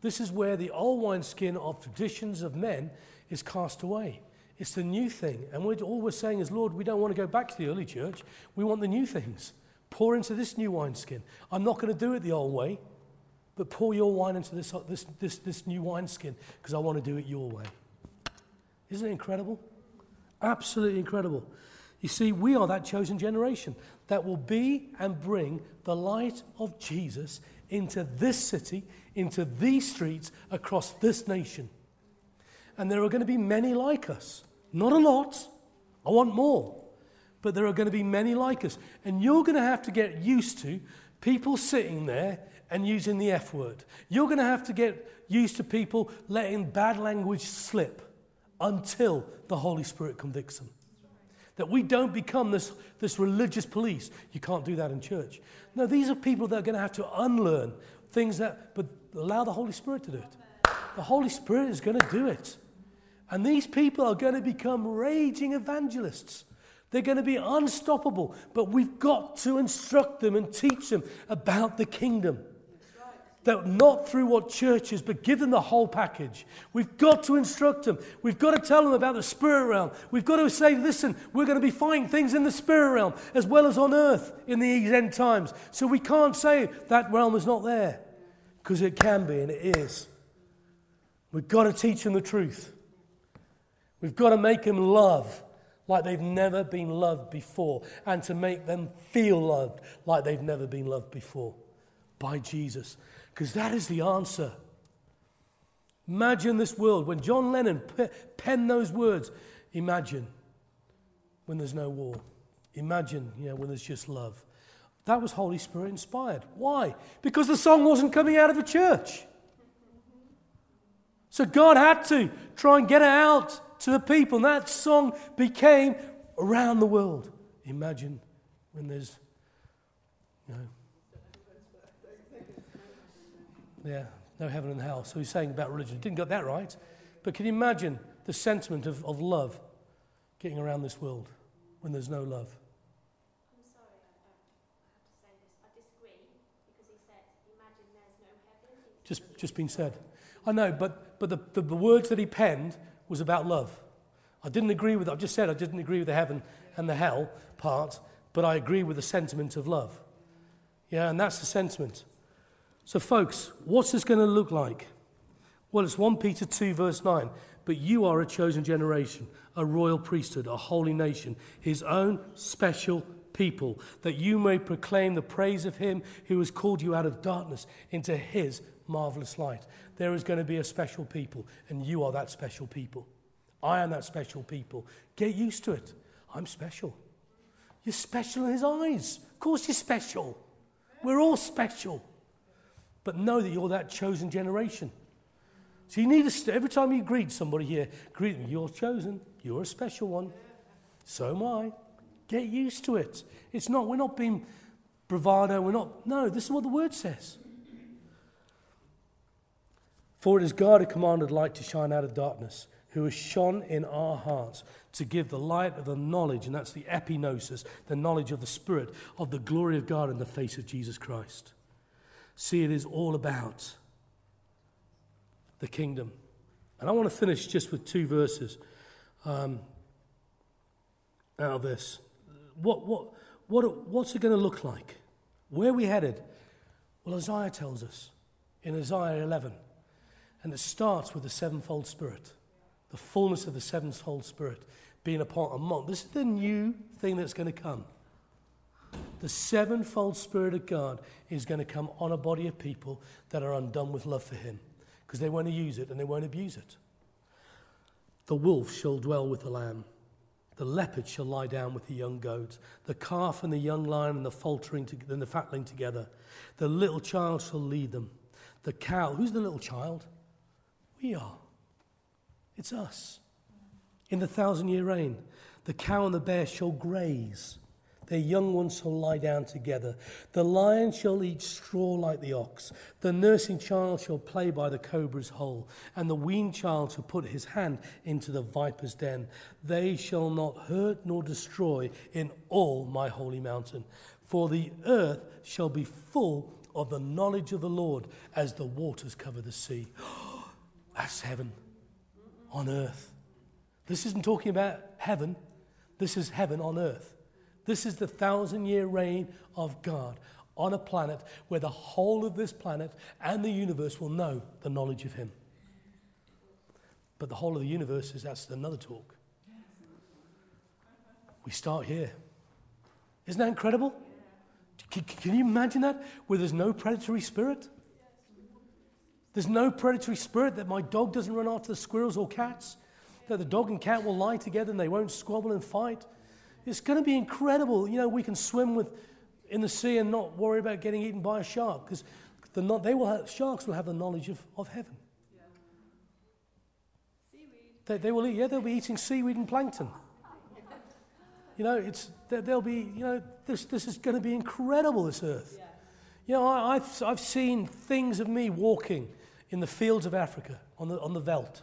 A: This is where the old wineskin of traditions of men is cast away. It's the new thing. And we're, all we're saying is, Lord, we don't want to go back to the early church. We want the new things. Pour into this new wineskin. I'm not going to do it the old way. But pour your wine into this, this, this, this new wineskin because I want to do it your way. Isn't it incredible? Absolutely incredible. You see, we are that chosen generation that will be and bring the light of Jesus into this city, into these streets, across this nation. And there are going to be many like us. Not a lot. I want more. But there are going to be many like us. And you're going to have to get used to people sitting there and using the F word. You're going to have to get used to people letting bad language slip until the Holy Spirit convicts them. That we don't become this, this religious police. You can't do that in church. No, these are people that are going to have to unlearn things that, but allow the Holy Spirit to do it. The Holy Spirit is going to do it. And these people are going to become raging evangelists. They're going to be unstoppable, but we've got to instruct them and teach them about the kingdom that not through what churches, but give them the whole package. We've got to instruct them. We've got to tell them about the spirit realm. We've got to say, listen, we're going to be fighting things in the spirit realm as well as on earth in the end times. So we can't say that realm is not there because it can be and it is. We've got to teach them the truth. We've got to make them love like they've never been loved before and to make them feel loved like they've never been loved before by Jesus. Because that is the answer. Imagine this world. When John Lennon penned those words, imagine when there's no war. Imagine, you know, when there's just love. That was Holy Spirit inspired. Why? Because the song wasn't coming out of a church. So God had to try and get it out to the people. And that song became around the world. Imagine when there's, you know, Yeah, no heaven and hell. So he's saying about religion. Didn't get that right. But can you imagine the sentiment of, of love getting around this world when there's no love?
B: I'm sorry, I, have to say this. I disagree because he said, imagine there's no heaven.
A: Just, just been said. I know, but, but the, the, the words that he penned was about love. I didn't agree with, I've just said I didn't agree with the heaven and the hell part, but I agree with the sentiment of love. Yeah, and that's the sentiment. So, folks, what's this going to look like? Well, it's 1 Peter 2, verse 9. But you are a chosen generation, a royal priesthood, a holy nation, his own special people, that you may proclaim the praise of him who has called you out of darkness into his marvelous light. There is going to be a special people, and you are that special people. I am that special people. Get used to it. I'm special. You're special in his eyes. Of course, you're special. We're all special but know that you're that chosen generation. So you need to, every time you greet somebody here, greet them, you're chosen, you're a special one. So am I. Get used to it. It's not, we're not being bravado, we're not, no, this is what the word says. For it is God who commanded light to shine out of darkness, who has shone in our hearts to give the light of the knowledge, and that's the epignosis, the knowledge of the Spirit, of the glory of God in the face of Jesus Christ. See, it is all about the kingdom. And I want to finish just with two verses um, out of this. What, what, what, what's it going to look like? Where are we headed? Well, Isaiah tells us in Isaiah 11. And it starts with the sevenfold spirit, the fullness of the sevenfold spirit being upon a month. This is the new thing that's going to come. The sevenfold spirit of God is going to come on a body of people that are undone with love for Him because they won't use it and they won't abuse it. The wolf shall dwell with the lamb. The leopard shall lie down with the young goat. The calf and the young lion and the faltering to, and the fatling together. The little child shall lead them. The cow, who's the little child? We are. It's us. In the thousand year reign, the cow and the bear shall graze. Their young ones shall lie down together. The lion shall eat straw like the ox. The nursing child shall play by the cobra's hole. And the weaned child shall put his hand into the viper's den. They shall not hurt nor destroy in all my holy mountain. For the earth shall be full of the knowledge of the Lord as the waters cover the sea. <gasps> That's heaven on earth. This isn't talking about heaven, this is heaven on earth. This is the thousand year reign of God on a planet where the whole of this planet and the universe will know the knowledge of Him. But the whole of the universe is that's another talk. We start here. Isn't that incredible? Can, you imagine that? Where there's no predatory spirit? There's no predatory spirit that my dog doesn't run after the squirrels or cats, that the dog and cat will lie together and they won't squabble and fight. It's going to be incredible. You know, we can swim with, in the sea and not worry about getting eaten by a shark because the, they will have, sharks will have the knowledge of, of heaven. Yeah. They, they will eat, yeah, they'll be eating seaweed and plankton. you know, it's, they'll be, you know, this, this is going to be incredible, this earth. Yeah. You know, I, I've, I've seen things of me walking in the fields of Africa, on the, on the veldt.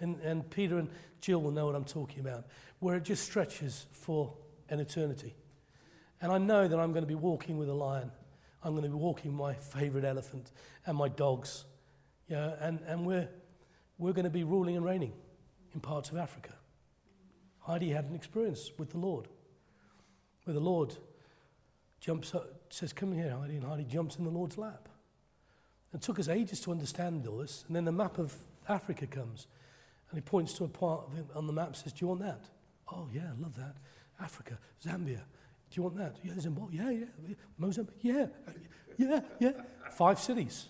A: And, and Peter and Jill will know what I'm talking about, where it just stretches for an eternity. And I know that I'm going to be walking with a lion. I'm going to be walking my favorite elephant and my dogs. You know, and, and we're, we're going to be ruling and reigning in parts of Africa. Heidi had an experience with the Lord, where the Lord jumps up, says, Come here, Heidi, and Heidi jumps in the Lord's lap. It took us ages to understand all this. And then the map of Africa comes, and he points to a part on the map and says, Do you want that? Oh, yeah, I love that. Africa, Zambia. Do you want that? Yeah, Zimbabwe. Yeah, yeah. Mozambique. Yeah, yeah, yeah. Five cities.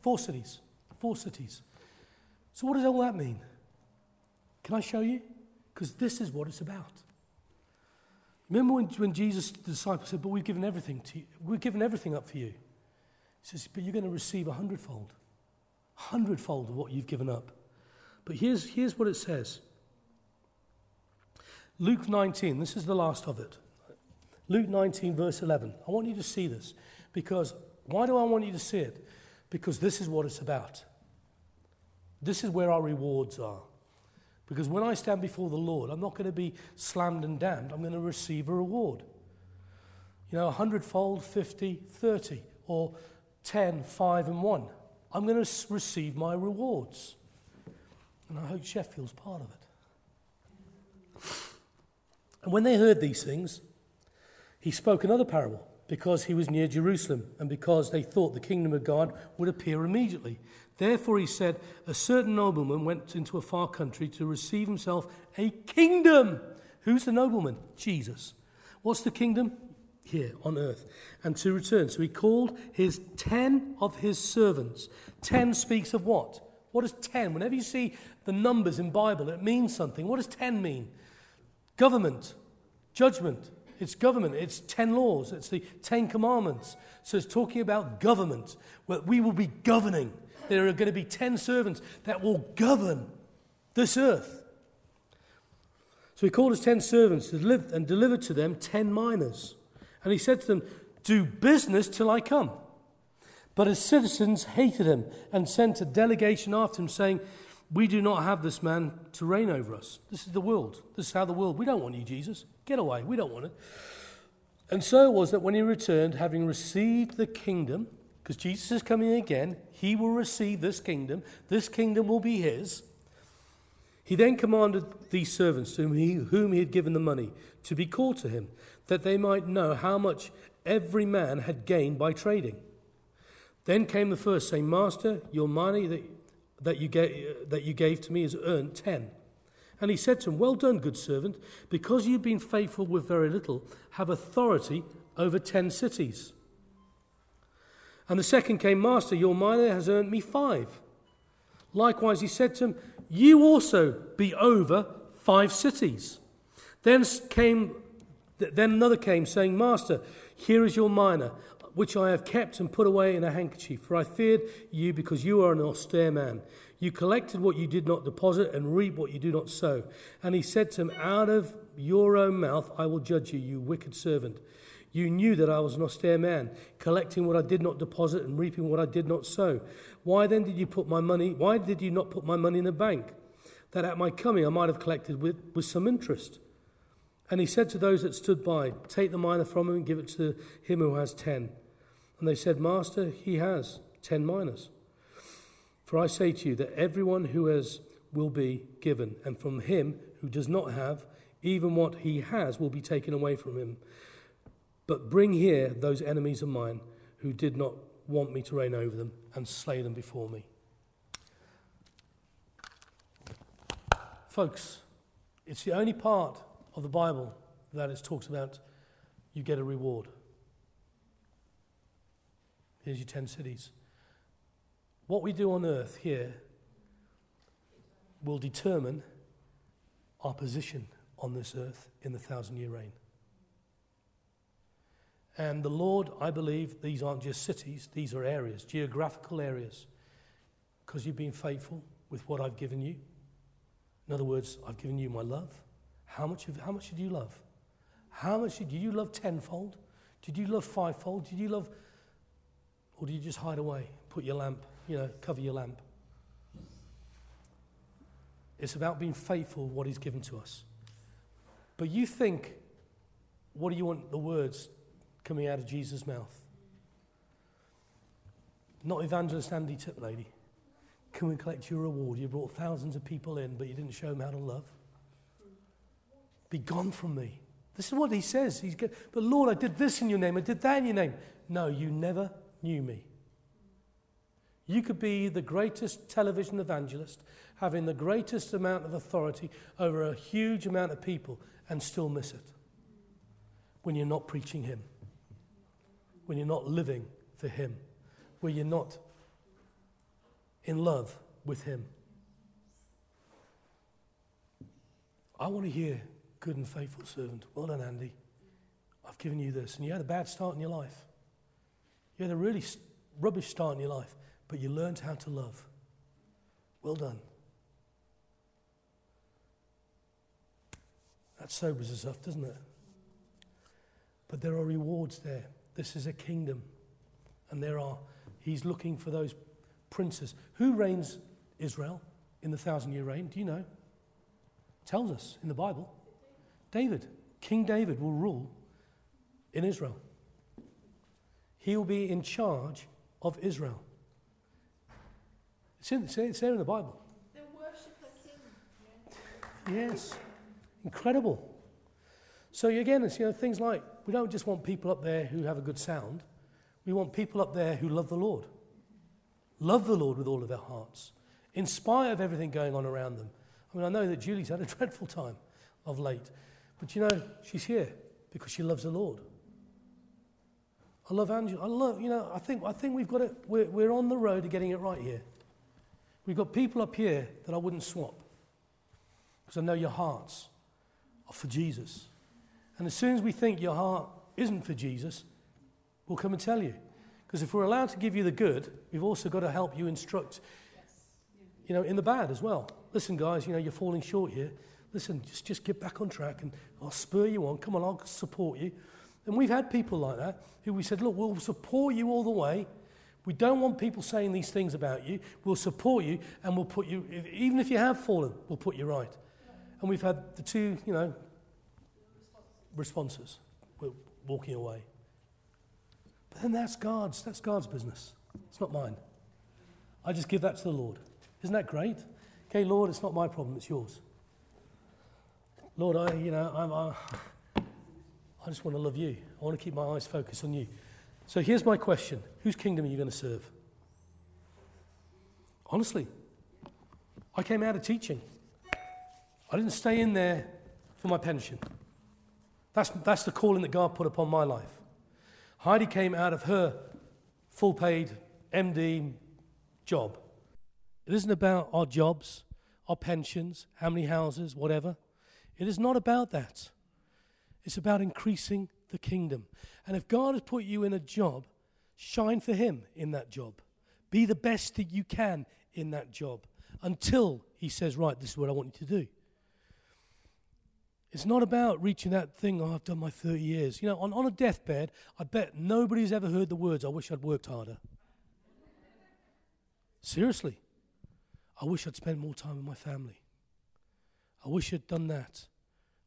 A: Four cities. Four cities. So, what does all that mean? Can I show you? Because this is what it's about. Remember when, when Jesus, the disciples, said, But we've given everything to you. We've given everything up for you. He says, But you're going to receive a hundredfold, a hundredfold of what you've given up. But here's, here's what it says Luke 19, this is the last of it. Luke 19, verse 11. I want you to see this because why do I want you to see it? Because this is what it's about. This is where our rewards are. Because when I stand before the Lord, I'm not going to be slammed and damned. I'm going to receive a reward. You know, a hundredfold, 50, 30, or 10, 5, and 1. I'm going to receive my rewards. And I hope Sheffield's part of it. And when they heard these things, he spoke another parable because he was near Jerusalem and because they thought the kingdom of God would appear immediately. Therefore, he said, A certain nobleman went into a far country to receive himself a kingdom. Who's the nobleman? Jesus. What's the kingdom? here on earth and to return. So he called his ten of his servants. Ten speaks of what? What is ten? Whenever you see the numbers in Bible, it means something. What does ten mean? Government, judgment. It's government. It's ten laws. It's the Ten Commandments. So it's talking about government. Where we will be governing. There are going to be ten servants that will govern this earth. So he called his ten servants and delivered to them ten minas. And he said to them, Do business till I come. But his citizens hated him and sent a delegation after him, saying, We do not have this man to reign over us. This is the world. This is how the world. We don't want you, Jesus. Get away. We don't want it. And so it was that when he returned, having received the kingdom, because Jesus is coming again, he will receive this kingdom. This kingdom will be his. He then commanded these servants to whom he, whom he had given the money to be called to him, that they might know how much every man had gained by trading. Then came the first, saying, Master, your money that, that, you, gave, that you gave to me has earned ten. And he said to him, Well done, good servant, because you've been faithful with very little, have authority over ten cities. And the second came, Master, your mina has earned me five. Likewise, he said to him, you also be over five cities. Then came, then another came, saying, Master, here is your mina, which I have kept and put away in a handkerchief. For I feared you because you are an austere man. You collected what you did not deposit and reap what you do not sow. And he said to him, Out of your own mouth I will judge you, you wicked servant. You knew that I was an austere man, collecting what I did not deposit and reaping what I did not sow. Why then did you put my money? Why did you not put my money in the bank? That at my coming I might have collected with, with some interest. And he said to those that stood by, Take the mina from him and give it to him who has ten. And they said, Master, he has ten minas. For I say to you that everyone who has will be given, and from him who does not have, even what he has will be taken away from him. But bring here those enemies of mine who did not want me to reign over them and slay them before me. Folks, it's the only part of the Bible that it talks about you get a reward. Here's your 10 cities. What we do on earth here will determine our position on this earth in the thousand year reign. And the Lord, I believe, these aren't just cities, these are areas, geographical areas, because you've been faithful with what I've given you. In other words, I've given you my love. How much, how much did you love? How much did you love tenfold? Did you love fivefold? Did you love, or do you just hide away, put your lamp, you know, cover your lamp? It's about being faithful to what He's given to us. But you think, what do you want the words coming out of Jesus' mouth. Not evangelist Andy Tip lady. Come and collect your reward. You brought thousands of people in, but you didn't show them how to love. Be gone from me. This is what he says. He's. But Lord, I did this in your name. I did that in your name. No, you never knew me. You could be the greatest television evangelist, having the greatest amount of authority over a huge amount of people, and still miss it when you're not preaching Him when you're not living for Him, when you're not in love with Him. I want to hear, good and faithful servant. Well done, Andy. I've given you this. And you had a bad start in your life. You had a really rubbish start in your life, but you learned how to love. Well done. That sobers us up, doesn't it? But there are rewards there. This is a kingdom. And there are, he's looking for those princes. Who reigns Israel in the thousand year reign? Do you know? Tells us in the Bible. David. King David will rule in Israel. He will be in charge of Israel. It's, in, it's there in the Bible.
B: King.
A: Yes. Incredible. So again, it's you know things like we don't just want people up there who have a good sound. We want people up there who love the Lord. Love the Lord with all of their hearts, in spite of everything going on around them. I mean, I know that Julie's had a <laughs> dreadful time of late, but you know, she's here because she loves the Lord. I love Angela. I love, you know, I think, I think we've got it, we're, we're on the road to getting it right here. We've got people up here that I wouldn't swap because I know your hearts are for Jesus. And as soon as we think your heart isn't for Jesus, we'll come and tell you. Because if we're allowed to give you the good, we've also got to help you instruct, you know, in the bad as well. Listen, guys, you know, you're falling short here. listen, just, just get back on track and I'll spur you on. Come on, I'll support you. And we've had people like that who we said, look, we'll support you all the way. We don't want people saying these things about you. We'll support you and we'll put you, even if you have fallen, we'll put you right. And we've had the two, you know, responses. We're walking away. But then that's God's, that's God's business. It's not mine. I just give that to the Lord. Isn't that great? Okay, Lord, it's not my problem, it's yours. Lord, I, you know, I'm, I, I just want to love you. I want to keep my eyes focused on you. So here's my question Whose kingdom are you going to serve? Honestly, I came out of teaching. I didn't stay in there for my pension. That's, that's the calling that God put upon my life. Heidi came out of her full paid MD job. It isn't about our jobs, our pensions, how many houses, whatever. It is not about that. It's about increasing the kingdom. And if God has put you in a job, shine for Him in that job. Be the best that you can in that job until He says, Right, this is what I want you to do. It's not about reaching that thing, oh, I've done my 30 years. You know, on, on a deathbed, I bet nobody's ever heard the words, I wish I'd worked harder. Seriously. I wish I'd spent more time with my family. I wish I'd done that.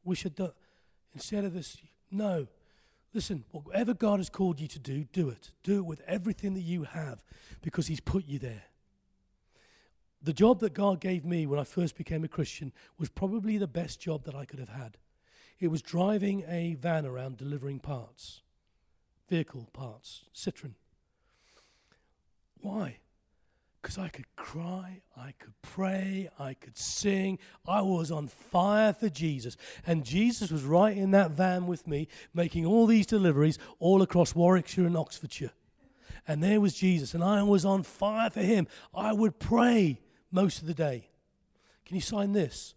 A: Wish I'd done. Instead of this, no. Listen, whatever God has called you to do, do it. Do it with everything that you have because He's put you there. The job that God gave me when I first became a Christian was probably the best job that I could have had. It was driving a van around delivering parts, vehicle parts, Citroen. Why? Because I could cry, I could pray, I could sing. I was on fire for Jesus. And Jesus was right in that van with me, making all these deliveries all across Warwickshire and Oxfordshire. And there was Jesus, and I was on fire for him. I would pray most of the day. Can you sign this?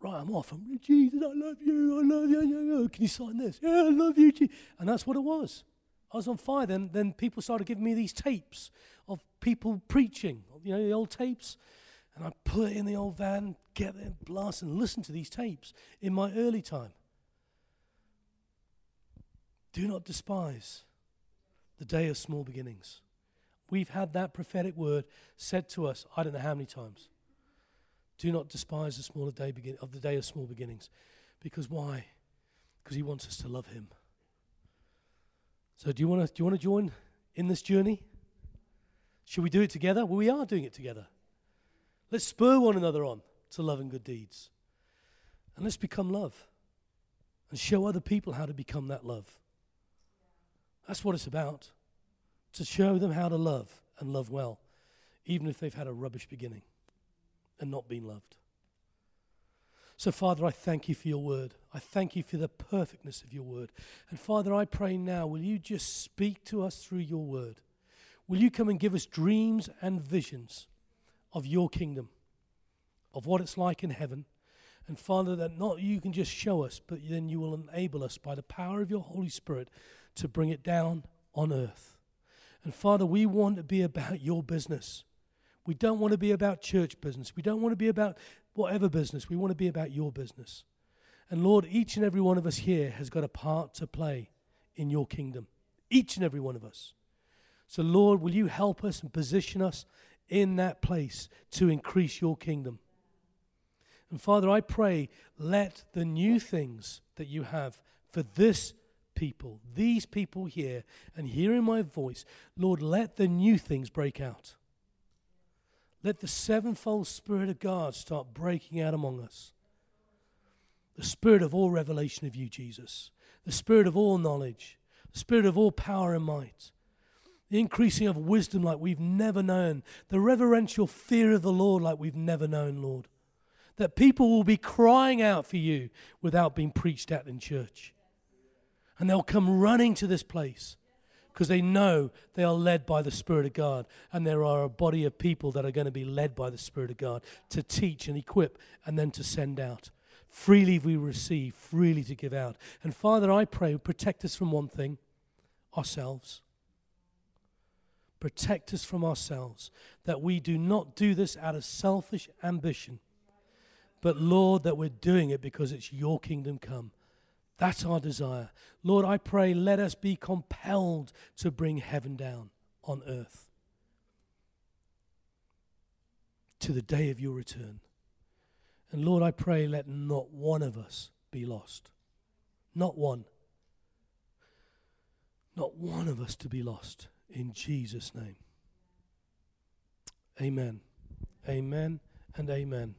A: Right, I'm off. I'm, Jesus, I love you. I love you. Can you sign this? Yeah, I love you. Jesus. And that's what it was. I was on fire. Then, then people started giving me these tapes of people preaching, you know, the old tapes. And I put it in the old van, get there, blast, and listen to these tapes in my early time. Do not despise the day of small beginnings. We've had that prophetic word said to us, I don't know how many times. Do not despise the smaller day begin- of the day of small beginnings. Because why? Because he wants us to love him. So do you want to do you want to join in this journey? Should we do it together? Well, we are doing it together. Let's spur one another on to love and good deeds. And let's become love. And show other people how to become that love. That's what it's about to show them how to love and love well, even if they've had a rubbish beginning and not been loved. So, Father, I thank you for your word. I thank you for the perfectness of your word. And, Father, I pray now, will you just speak to us through your word? Will you come and give us dreams and visions of your kingdom, of what it's like in heaven? And, Father, that not you can just show us, but then you will enable us by the power of your Holy Spirit to bring it down on earth. And Father, we want to be about your business. We don't want to be about church business. We don't want to be about whatever business. We want to be about your business. And Lord, each and every one of us here has got a part to play in your kingdom. Each and every one of us. So, Lord, will you help us and position us in that place to increase your kingdom? And Father, I pray, let the new things that you have for this people, these people here, and hearing my voice, Lord, let the new things break out. Let the sevenfold Spirit of God start breaking out among us. The Spirit of all revelation of you, Jesus. The Spirit of all knowledge. The Spirit of all power and might. The increasing of wisdom like we've never known. The reverential fear of the Lord like we've never known, Lord. That people will be crying out for you without being preached at in church. And they'll come running to this place because they know they are led by the Spirit of God. And there are a body of people that are going to be led by the Spirit of God to teach and equip and then to send out. Freely we receive, freely to give out. And Father, I pray, protect us from one thing ourselves. Protect us from ourselves, that we do not do this out of selfish ambition, but Lord, that we're doing it because it's your kingdom come. That's our desire. Lord, I pray, let us be compelled to bring heaven down on earth to the day of your return. And Lord, I pray, let not one of us be lost. Not one. Not one of us to be lost. In Jesus' name. Amen. Amen and amen.